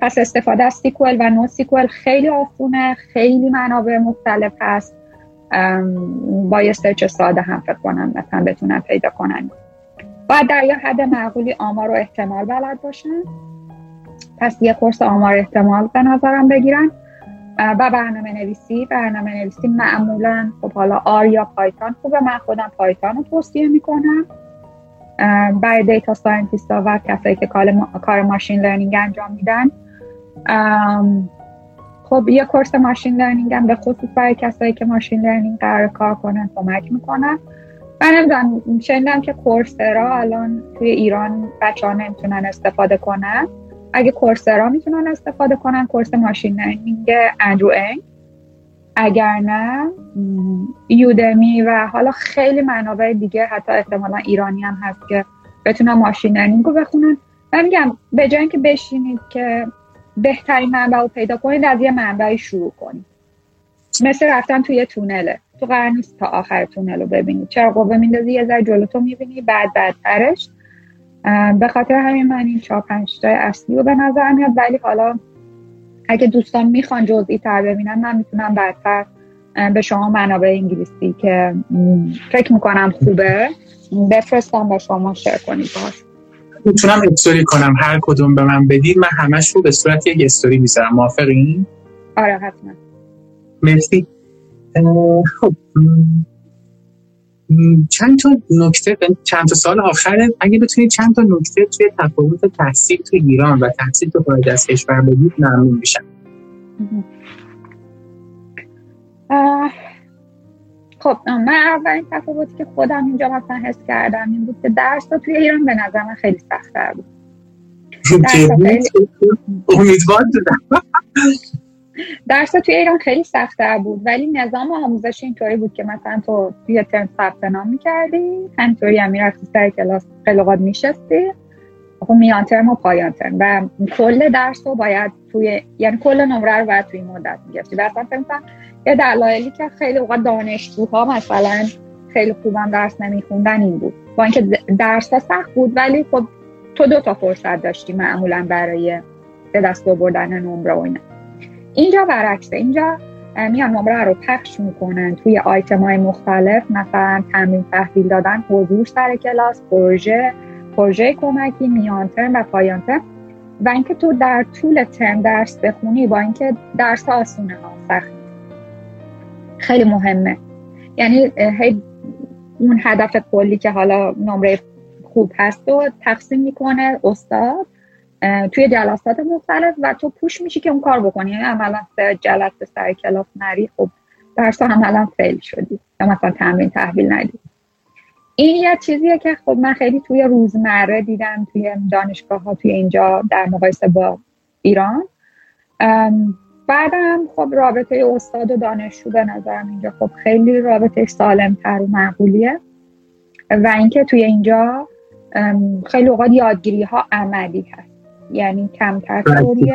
پس استفاده از SQL و NoSQL خیلی آسونه خیلی منابع مختلف هست. با یه search ساده هم فکر کنم مثلا بتونن پیدا کنن. باید در یه حد معقولی آمار و احتمال بلد باشن. پس یه course آمار احتمال به نظرم بگیرن. و برنامه نویسی برنامه نویسی معمولا خب حالا R یا Python. خوبه من خودم Python رو توصیه می‌کنم. برای data scientist و کسایی که کار machine learning انجام میدن. خب یه course machine learning هم به خصوص برای کسایی که machine learning قرار کار کنن کمک می‌کنن. من نمی‌دونم شنیدم که Coursera الان توی ایران بچه ها نمی‌تونن استفاده کنن. اگه Coursera می‌تونن استفاده کنن course machine learning Andrew Ng اگر نه Udemy و حالا خیلی منابع دیگه حتی احتمالا ایرانی هم هست که بتونن machine learning رو بخونن. من میگم به جای اینکه بشینید که بهترین منبع رو پیدا کنید از یه منبعی شروع کنید. مثل رفتن توی تونله. تو قرار نیست تا آخر تونل رو ببینید. چراغ قوه میندازی؟ یه ذره جلو تو می‌بینی بعد بعدترش. به خاطر همین من این چهار پنج تای اصلی رو به نظر میاد. ولی حالا اگه دوستان می‌خوان جزئی تر ببینن من می‌تونم بعدتر به شما منابع انگلیسی که فکر می‌کنم خوبه بفرستم به شما شیر کنید باش می‌تونم استوری کنم. هر کدوم به من بدید من همش رو به صورت یک استوری می‌ذارم. موافقین؟ آره حتما. مرسی. خب چند تا نکته چند تا سال آخر اگه بتونید چند تا نکته توی تفاوت تحصیل تو ایران و تحصیل تو خارج از کشور بگید ممنون میشم. خب من اولین تفاوتی که خودم اینجا مثلا حس کردم این بود که درس توی ایران به نظر من خیلی سختتر بود. امیدوار درس توی ایران خیلی سختتر بود ولی نظام آموزش اینطوری بود که مثلا تو توی ترم ثبت نام می‌کردی همینطوری هم می‌رفتی سر کلاس قلقات میشستی. خب میان ترم و پایان ترم و کل درس رو باید توی یعنی کل نمره رو باید توی مدت می‌گرفتی. و اصلا یه دلایلی که خیلی اوقات دانشجوها مثلا خیلی خوبم درس نمیخوندن این بود. با اینکه درس سخت بود ولی خب تو دو تا فرصت داشتی معمولا برای به دست آوردن نمره و اینا. اینجا برعکسه. اینجا میان نمره رو پخش می‌کنن. توی آیتم های مختلف مثلا تمرین تحویل دادن حضور سر کلاس پروژه پروژه کمکی میان ترم و پایان ترم. و اینکه تو در طول ترم درس بخونی با اینکه درس آسونه ها سخت. خیلی مهمه. یعنی اون هدف کلی که حالا نمره خوب هست و تقسیم می‌کنه استاد توی جلسات مختلف و تو پوش میشی که اون کار بکنی. یعنی عملا سه جلسه سر کلاس نری خب درس عملا فیل شدی یا مثلا تمرین تحویل ندی. این یه چیزیه که خب من خیلی توی روزمره دیدم توی دانشگاه ها توی اینجا در مقایسه با ایران. بعدم خب رابطه استاد و دانشجو به نظرم اینجا خب خیلی رابطه سالم تر و معقولیه. و اینکه توی اینجا خیلی اوقات یادگیری ها عملی هست. یعنی کمتر توریه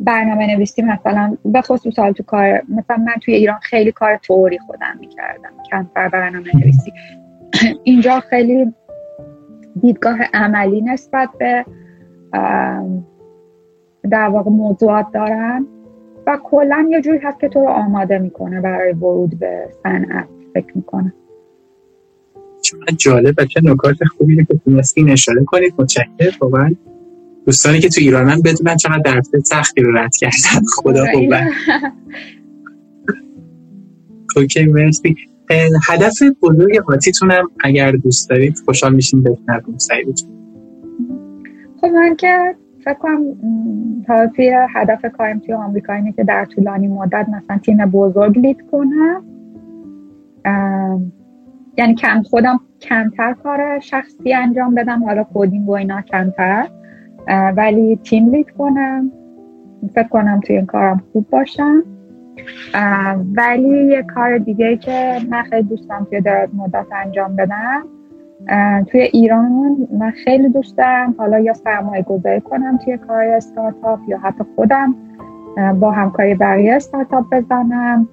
برنامه نویسی مثلا به خصوص حال تو کار مثلا من توی ایران خیلی کار توری خودم می‌کردم. کمتر برنامه نویسی اینجا خیلی دیدگاه عملی نسبت به در واقع موضوعات دارن و کلا یه جوری هست که تو رو آماده می‌کنه برای ورود به صنعت فکر می‌کنه. چقدر جالب و چه نکات خوبی که تونستین اشاره کنید متشکرم. واقعا دوستانی که تو ایرانن بدونن چقدر درسته سختی رو رد کردن. خدا قوت. اوکی مرسی. هدف بزرگ قاطیتونم اگر دوست دارید خوشحال میشین بشنویم سعید خب من که فکر کنم توی هدف کارم توی آمریکا اینه که در طولانی مدت مثلا تیم بزرگ لید کنم یعنی کم خودم کمتر کار شخصی انجام بدم حالا کودینگ و اینا کمتر ولی تیم لید کنم. فکر کنم توی این کارم خوب باشم. ولی یه کار دیگه که من خیلی دوستم توی دراز مدت انجام بدم توی ایران من خیلی دوست دارم. حالا یا سرمایه گذاری کنم توی کار استارتاپ یا حتی خودم با همکاری بقیه استارتاپ بزنم.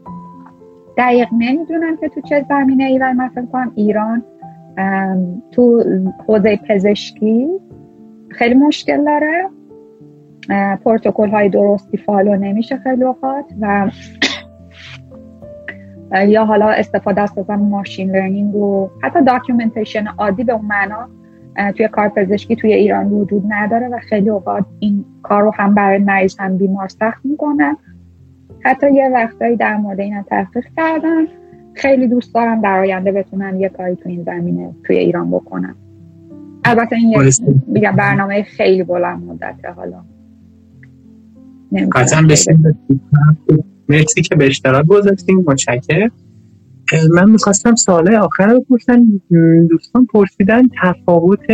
دقیق نمی‌دونم که تو چه زمینه ای ولی من فکر کنم ایران تو حوزه پزشکی خیلی مشکل داره. پروتکل های درستی follow نمیشه خیلی اوقات و یا حالا استفاده از machine learning و حتی documentation عادی به اون معنا توی کار پزشکی توی ایران وجود نداره و خیلی اوقات این کار رو هم برای مریض هم بیمار سخت می‌کنه حتی یه وقتایی در مورد این تحقیق کردن. خیلی دوست دارم در آینده بتونم یه کاری تو این زمینه توی ایران بکنم. البته این یه برنامه خیلی بلند مدته حالا. قطعا مرسی که به اشتراک گذاشتیم متشکر من می‌خواستم سوال آخر رو بپرسم دوستان پرسیدن تفاوت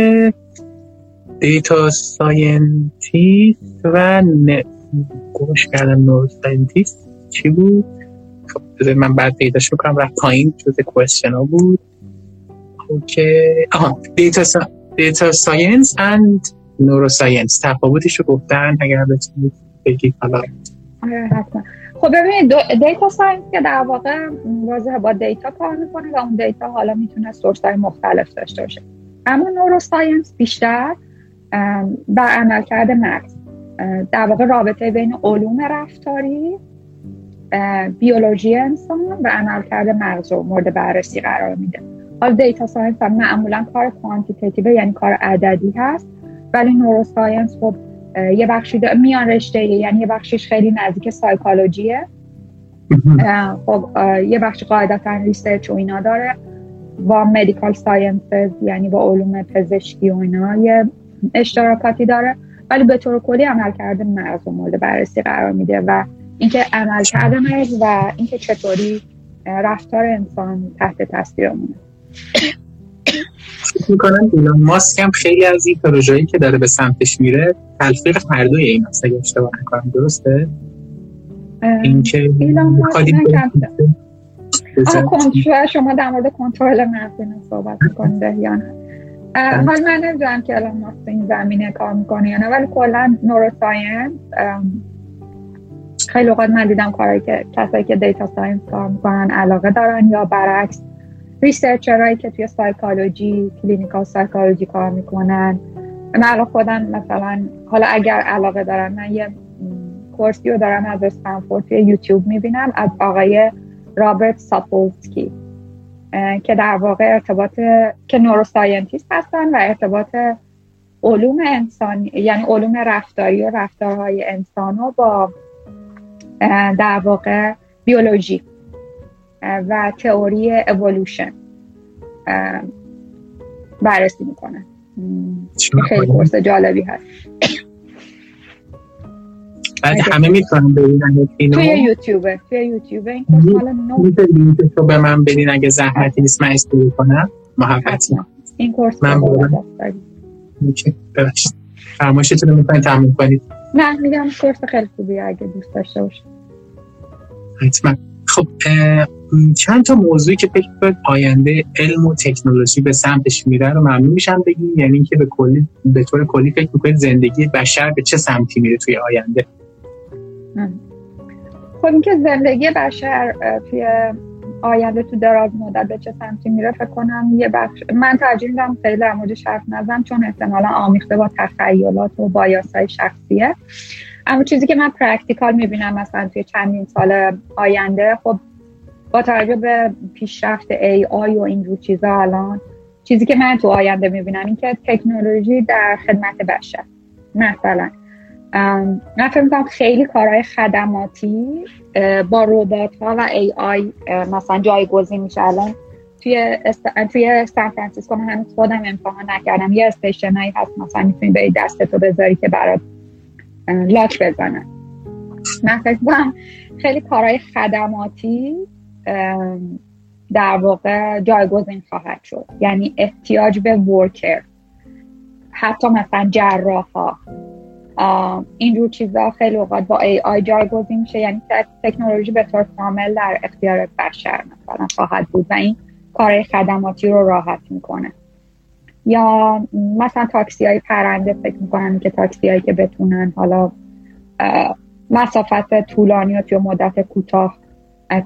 data scientist و گوش کردم neuroscientist چی بود؟ خب من بعد پیداش می‌کنم. رفت پایین جز question ها بود. okay. آها data, sci... data science and neuroscience تفاوتش رو گفتن اگر بتونید بگید. حالا. آره، خب ببینید data science که در واقع واضح با data کار می‌کنه و اون data حالا می‌تونه source های مختلف داشته باشه. اما neuroscience بیشتر بر عملکرد مغز. در واقع رابطه بین علوم رفتاری بیولوژی انسان و عملکرد مغز رو مورد بررسی قرار میده. حال data science هم معمولا کار quantitative یعنی کار عددی هست ولی neuroscience خب یه بخشی میان رشته یعنی یه بخشش خیلی نزدیک سایکولوژیه. خب یه بخش قاعدتا research و اینا داره. با medical sciences یعنی با علوم پزشکی و اینا یه اشتراکاتی داره. ولی به طور کلی عملکرد مغز و مورد بررسی قرار میده و اینکه عمل کرده مغز و اینکه چطوری رفتار انسان تحت تاثیر مونه می‌کنم ایلان ماسک هم خیلی از این پروژه‌ای که داره به سمتش میره تلفیق هر دوی این هست اگه اشتباه نکنم درسته؟ اینکه ایلان ماسک شما در مورد کنترل مغز صحبت می‌کنید یا نه حال من نمی‌دونم که الان ماسک این زمینه کار می‌کنه یا نه ولی کلا نوروساینس خیلی اوقات من دیدم کارهایی که کسایی که data science کار می‌کنن علاقه دارن یا برعکس researcher هایی که توی psychology clinical psychology کار می‌کنن. من الان خودم مثلا حالا اگر علاقه دارم من یه course ی رو دارم از Stanford توی یوتیوب می‌بینم از آقای Robert Sapolsky که در واقع ارتباط که neuroscientist هستن و ارتباط علوم انسان یعنی علوم رفتاری و رفتارهای انسان با در واقع بیولوژی. و تئوری اولوشن بررسی می‌کنه خیلی کورس جالبی هست. بعد همه می‌تونن ببینن توی یوتیوبه توی یوتیوبه این کورس حالا نو به من بدین اگه زحمتی نیست من استوری کنم. محبتی این کورس من ببخشید. فرمایشتون رو می‌کنید تموم کنید. نه میگم کورس خیلی خوبیه اگه دوست داشته باشید. حتما. خب چند تا موضوعی که فکر کنید آینده علم و تکنولوژی به سمتش میره رو ممنون میشم بگیم یعنی اینکه به کلی به طور کلی فکر می‌کنید زندگی بشر به چه سمتی میره توی آینده؟ خب اینکه زندگی بشر توی آینده تو دراز مدت به چه سمتی میره فکر کنم یه بخش من ترجیح میدم خیلی در موردش حرف نزنم چون احتمالا آمیخته با تخیلات و بایاسای شخصیه. اما چیزی که من practical می‌بینم مثلا توی چندین سال آینده خب با توجه به پیشرفت AI و اینجور چیزا الان چیزی که من تو آینده می‌بینم این که تکنولوژی در خدمت بشر مثلا. من فکر می‌کنم خیلی کارهای خدماتی با روبات ها و AI مثلا جایگزین میشه الان. توی است... توی سان فرانسیسکو من هنوز خودم امتحان نکردم. یه station ایی هست مثلا می‌تونی به دستتو بذاری که برات لاک بزنن. من فکر خیلی کارهای خدماتی در واقع جایگزین خواهد شد. یعنی احتیاج به ورکر حتی مثلا جراح ها اینجور چیزا خیلی اوقات با ای آی جایگزین میشه. یعنی تکنولوژی به طور کامل در اختیار بشر مثلا خواهد بود و این کار خدماتی رو راحت می‌کنه. یا مثلا تاکسی های پرنده فکر می‌کنن که تاکسی هایی که بتونن حالا مسافت طولانی و توی مدت کوتاه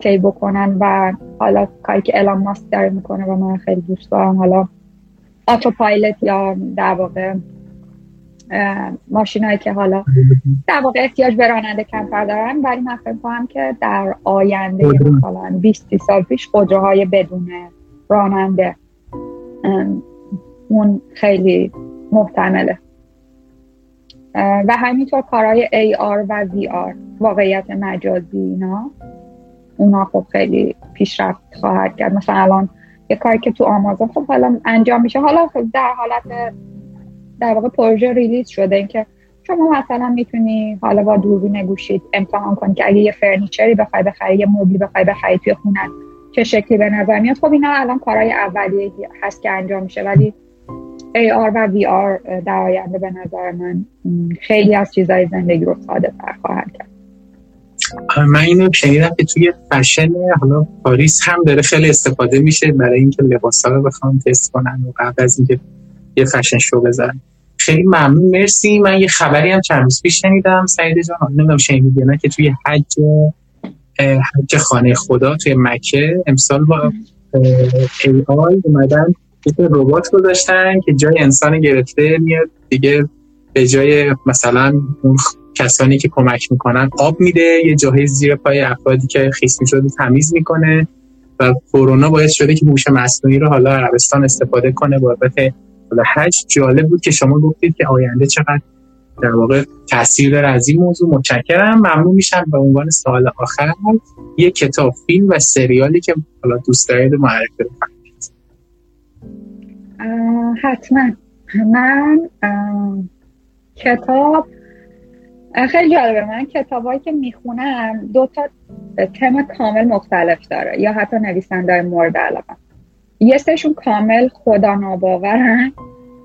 طی بکنن و حالا کاری که الان ماسک داره می‌کنه و من خیلی دوست دارم حالا پایلت یا در واقع ماشین هایی که حالا در واقع احتیاج به راننده کمتر دارن. ولی من فکر کنم که در آینده مثلا 20 سال پیش خودروهای بدون راننده اون خیلی محتمله. و همینطور کارهای AR و VR واقعیت مجازی اینا. اونا خب خیلی پیشرفت خواهد کرد. مثلا الان یه کاری که تو آمازون خب حالا انجام میشه. حالا خب در حالت در واقع پروژه ریلیز شده. اینکه شما مثلا می‌تونی حالا با دوربین گوشید امتحان کنی که اگه یه فرنیچری بخوای بخری یه مبلی بخوای بخری توی خونه چه شکلی به نظر میاد؟ خب اینا الان کارهای اولیه هست که انجام میشه. ولی AR و VR در آینده به نظر من خیلی از چیزهای زندگی رو ساده تر خواهد کرد. من اینو شنیدم که توی فشن حالا پاریس هم داره خیلی استفاده میشه برای اینکه لباسا رو بخوام تست کنن و قبل از اینکه یه فشن شو بزنن خیلی ممنون مرسی. من یه خبری هم چند روز پیش شنیدم. سعید جان نمی‌دونم شنیدی نه که توی حج حج خانه خدا توی مکه امسال با ای آی اومدن یه ربات گذاشتن که جای انسان گرفته میاد. دیگه به جای مثلا اون کسانی که کمک می‌کنن آب میده. یه جاهای زیر پای افرادی که خیس می‌شده تمیز می‌کنه و کرونا باعث شده که هوش مصنوعی رو حالا عربستان استفاده کنه. بابت حالا حج جالب بود که شما گفتید که آینده چقدر در واقع تاثیر داره از این موضوع. متشکرم. ممنون میشم. به عنوان سوال آخر یه کتاب فیلم و سریالی که حالا دوست دارید معرفی کنید حتما. من کتاب خیلی جالبه. من کتابایی که می‌خونم دو تا تم کامل مختلف داره. یا حتی نویسنده مورد علاقه. یه سهشون کامل خدا ناباورن.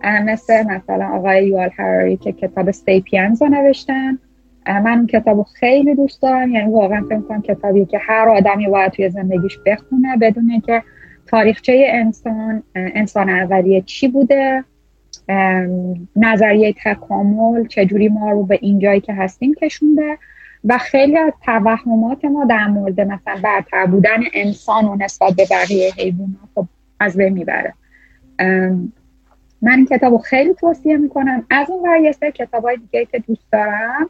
مثل مثلا آقای یوال هراری که کتاب سیپینز رو نوشتن. من اون کتاب خیلی دوست دارم. یعنی واقعا فکر کنم کتابی که هر آدمی باید توی زندگیش بخونه بدونه که تاریخچه انسان انسان اولیه چی بوده؟ نظریه تکامل چجوری ما رو به اینجایی که هستیم کشونده؟ و خیلی از توهمات ما در مورد مثلا برتر بودن انسان و نسبت به بقیه حیوانات خب از بین می‌بره. من این کتاب رو خیلی توصیه می‌کنم. از اون ور یه سری کتاب های دیگه که دوست دارم.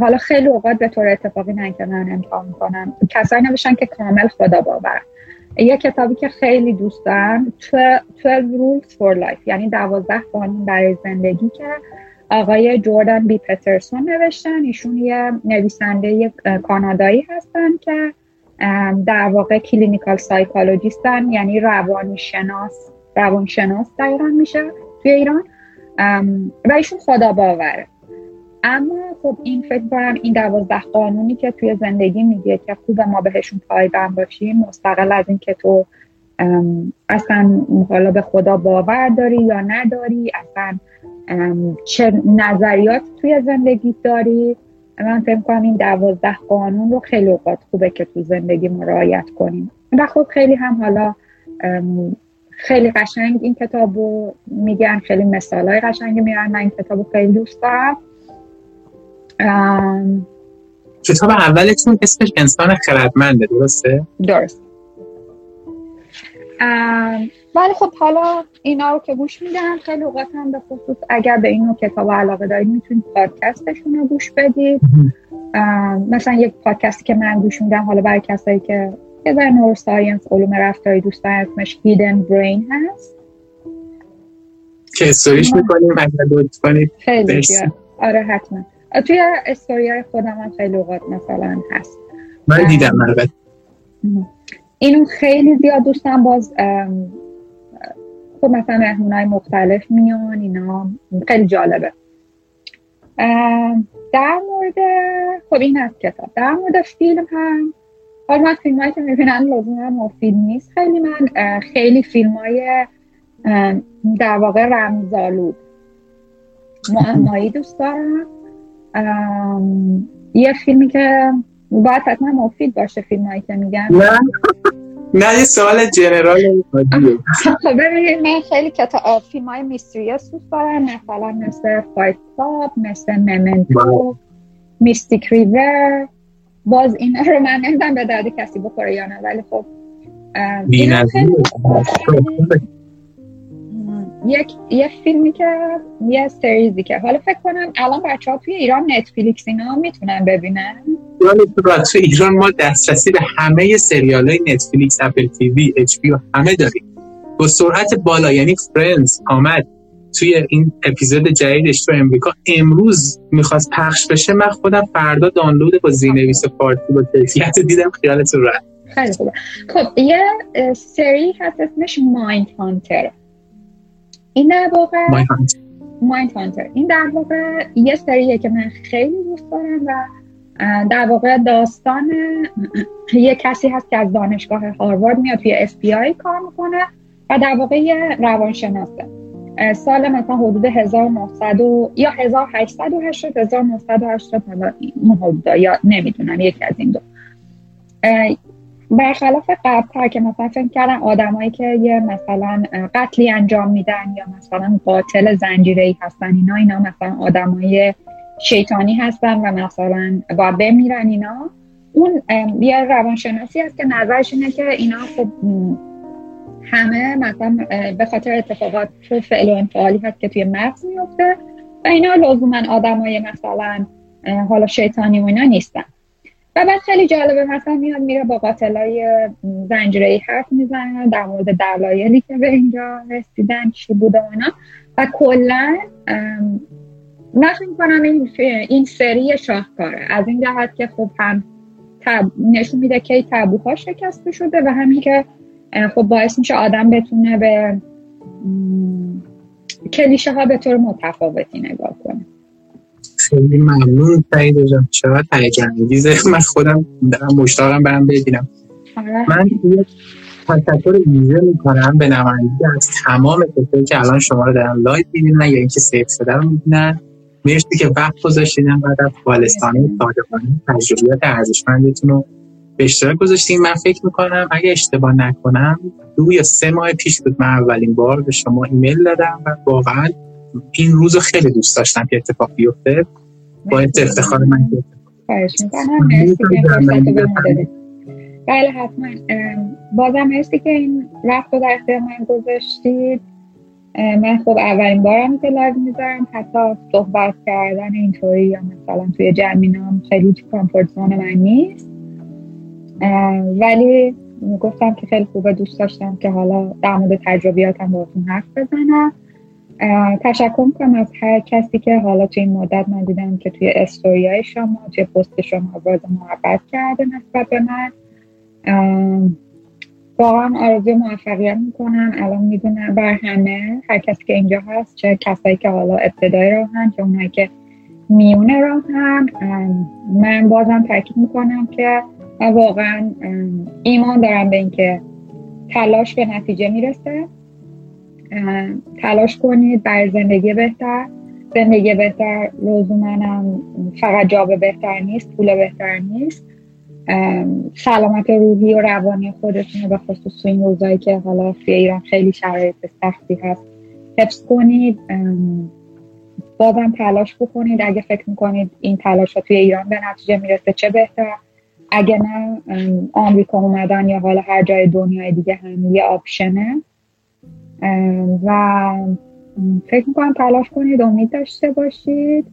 حالا خیلی اوقات به طور اتفاقی نه که من امتحان می‌کنم کسایی نوشتن که کامل خدا باور. یه کتابی که خیلی دوست دارم 12 Rules for Life یعنی دوازده قانون برای زندگی که آقای جوردن بی پترسون نوشتن. ایشون یه نویسنده کانادایی هستن که در واقع clinical psychologist ن یعنی روانی شناس روان شناس دقیقا میشه توی ایران. و ایشون خدا باوره. اما خب این فکر کنم این دوازده قانونی که توی زندگی میگه که خوب ما بهشون پایبند باشیم مستقل از اینکه تو اصلا حالا به خدا باور داری یا نداری اصلا چه نظریات توی زندگی داری؟ من فکر کنم این دوازده قانون رو خیلی اوقات خوبه که تو زندگی مراعایت کنیم. و خب خیلی هم حالا خیلی قشنگ این کتاب رو میگن خیلی مثال های قشنگی میارن من این کتاب رو خیلی دوست دارم. کتاب اولتون اسمش انسان خردمنده درسته؟ درست. ولی خب حالا اینا رو که گوش میدن خیلی اوقات هم به خصوص اگر به این کتاب علاقه دارید می‌تونید پادکستشون رو گوش بدید. مثلا یک پادکستی که من گوش میدم حالا برای کسایی که یه در نور ساینس علوم رفتاری دوست دارن اسمش هیدن برین هست. که استوریش می‌کنیم اگر دوست کنید خیلی آره حتما. توی استوری های خودم هم خیلی اوقات مثلا هست. من دیدم البته. اینو خیلی زیاد دوستم باز خب مثلا مهمون های مختلف میان اینا خیلی جالبه. در مورد خب این از کتاب در مورد فیلم هم حالا من فیلم هایی که می‌بینم لزوما مفید نیست. خیلی من خیلی فیلم های در واقع رمزالود معمایی دوست دارم. یه فیلمی که باید حتما مفید باشه فیلم هایی که میگم نه. نه یه سوال جنرال خب ببینید من خیلی کتاب فیلم های mysterious دوست دارم مثلا مثل Fight Club مثل Memento Mystic River. باز این رو من نمی‌دونم به درد کسی بخوره یا نه ولی خب یک یه فیلمی که یه series ی که حالا فکر کنم الان بچه ها توی ایران Netflix اینا می‌تونن ببینن. تو ایران ما دسترسی به همه سریال های Netflix Apple TV HBO همه داریم. با سرعت بالا یعنی فرندز آمد توی این اپیزود جدیدش تو امریکا. امروز می‌خواست پخش بشه من خودم فردا دانلود با زینویس پارتی با کیفیت دیدم خیالتون رفت خیلی خوبه. خب یه سری هست اسمش مایند هانتر. این در واقع مایند هانتر این در واقع یه سریه که من خیلی دوست دارم و در واقع داستان یه کسی هست که از دانشگاه هاروارد میاد توی اف بی آی کار می‌کنه و در واقع یه روانشناسه. سال مثلا حدود 1900 یا 1880 1980 حالا یا نمی‌دونم یکی از این دو. برخلاف قبل که مثلا فکر کردن آدمایی که یه مثلا قتلی انجام میدن یا مثلا قاتل زنجیره ای هستن اینا اینا مثلا آدمای شیطانی هستن و مثلا با بمیرن اینا. اون یه روانشناسی هست که نظرش اینه که اینا خب همه مثلا به خاطر اتفاقات فعل و انفعالی هست که توی مغز میفته و اینا لزوما آدمای مثلا حالا شیطانی و اینا نیستن. و بعد خیلی جالبه مثلا میاد میره با قاتلای زنجیره حرف می‌زنه در مورد دلایلی که به اینجا رسیدن چی بوده و اینا. و کلا من کنم این, این سری شاهکاره. از این جهت که خب هم نشون میده که تابوها شکسته شده و همین که خب باعث میشه آدم بتونه به کلیشه ها به طور متفاوتی نگاه کنه. خیلی ممنون. سعید جان چقدر هیجان انگیزه من خودم دارم مشتاقم برم ببینم. آره. من یه تشکر ویژه می‌کنم به نمایندگی از تمام کسایی که الان شما رو دارن live می‌بینن یا اینکه save شده رو می‌بینن مرسی که وقت گذاشتین بعد از بالستانی صادقانه تجربیات ارزشمندتون رو به اشتراک گذاشتیم من فکر می‌کنم اگه اشتباه نکنم دو یا سه ماه پیش بود من اولین بار به شما ایمیل دادم و واقعا این روز خیلی دوست داشتم که اتفاق بیفته. با افتخار من بله حتما. بازم مرسی که این وقت رو در اختیار من گذاشتید. من خب اولین بارم که live می‌ذارم. حتی صحبت کردن اینطوری یا مثلا توی جمع اینام خیلی تو comfort zone من نیست. ولی گفتم که خیلی خوبه دوست داشتم که حالا در مورد تجربیاتم باهاتون حرف بزنم. تشکر می‌کنم از هر کسی که حالا توی این مدت من دیدم که توی استوریای شما توی پست شما باز محبت کرده نسبت به من. واقعا آرزوی موفقیت می‌کنم. الان می‌دونم بر همه هر کسی که اینجا هست چه کسایی که حالا ابتدای راهن چه اونایی که میونه راهن. من بازم تاکید می‌کنم که واقعا ایمان دارم به اینکه تلاش به نتیجه می‌رسه. تلاش کنید برای زندگی بهتر. زندگی بهتر منم فقط جاب بهتر نیست پول بهتر نیست. سلامت روحی و روانی خودتون رو به خصوص این روزایی که حالا توی ایران خیلی شرایط سختی هست حفظ کنید. بازم تلاش بکنید. اگه فکر می‌کنید این تلاش ها توی ایران به نتیجه می‌رسه چه بهتر؟ اگه نه آمریکا اومدن یا حالا هر جای دنیای دیگه هم یه آپشنه. و فکر می‌کنم تلاش کنید امید داشته باشید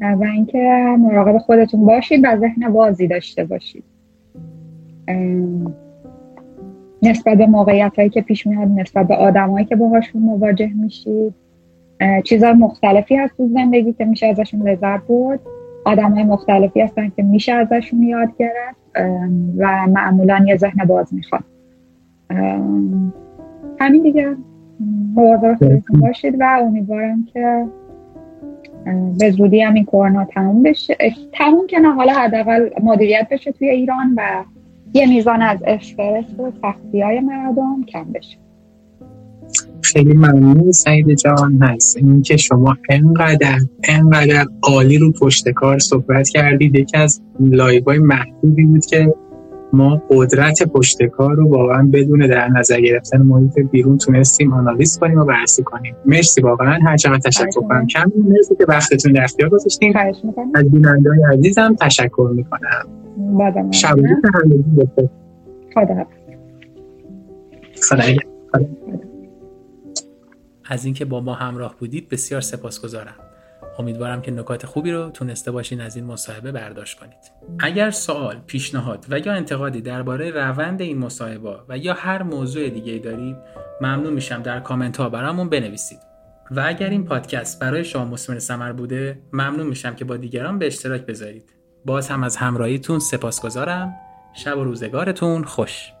و اینکه مراقب خودتون باشید و ذهن بازی داشته باشید. نسبت به موقعیت هایی که پیش میاد نسبت به آدم که باهاشون مواجه میشید. چیزهای مختلفی هست تو زندگی که میشه ازشون لذت برد. آدم های مختلفی هستن که میشه ازشون یاد گرفت و معمولا یه ذهن باز می‌خواد. همین دیگه. مواظب خودتون باشید و امیدوارم که به زودی هم این کرونا تموم بشه. تموم که نه حالا حداقل مدیریت بشه توی ایران و یه میزان از استرس و سختی های مردم کم بشه. خیلی ممنون سعید جان. هست اینکه شما انقدر انقدر عالی رو پشت کار صحبت کردید. یکی از لایوهای محدودی بود که ما قدرت پشت کار رو واقعا بدون در نظر گرفتن محیط بیرون تونستیم آنالیز کنیم و بررسی کنیم. مرسی واقعا. هر چقدر تشکر کنم. کم مرسی که وقتتون در اختیار گذاشتین. از بیننده های عزیزم تشکر می‌کنم. شب خدا از اینکه با ما همراه بودید بسیار سپاسگزارم. امیدوارم که نکات خوبی رو تونسته باشین از این مصاحبه برداشت کنید. اگر سوال پیشنهاد و یا انتقادی درباره روند این مصاحبه و یا هر موضوع دیگه دارید ممنون میشم در کامنت ها برامون بنویسید. و اگر این پادکست برای شما مسمر سمر بوده ممنون میشم که با دیگران به اشتراک بذارید. باز هم از همراهیتون سپاسگزارم. شب و روزگارتون خوش.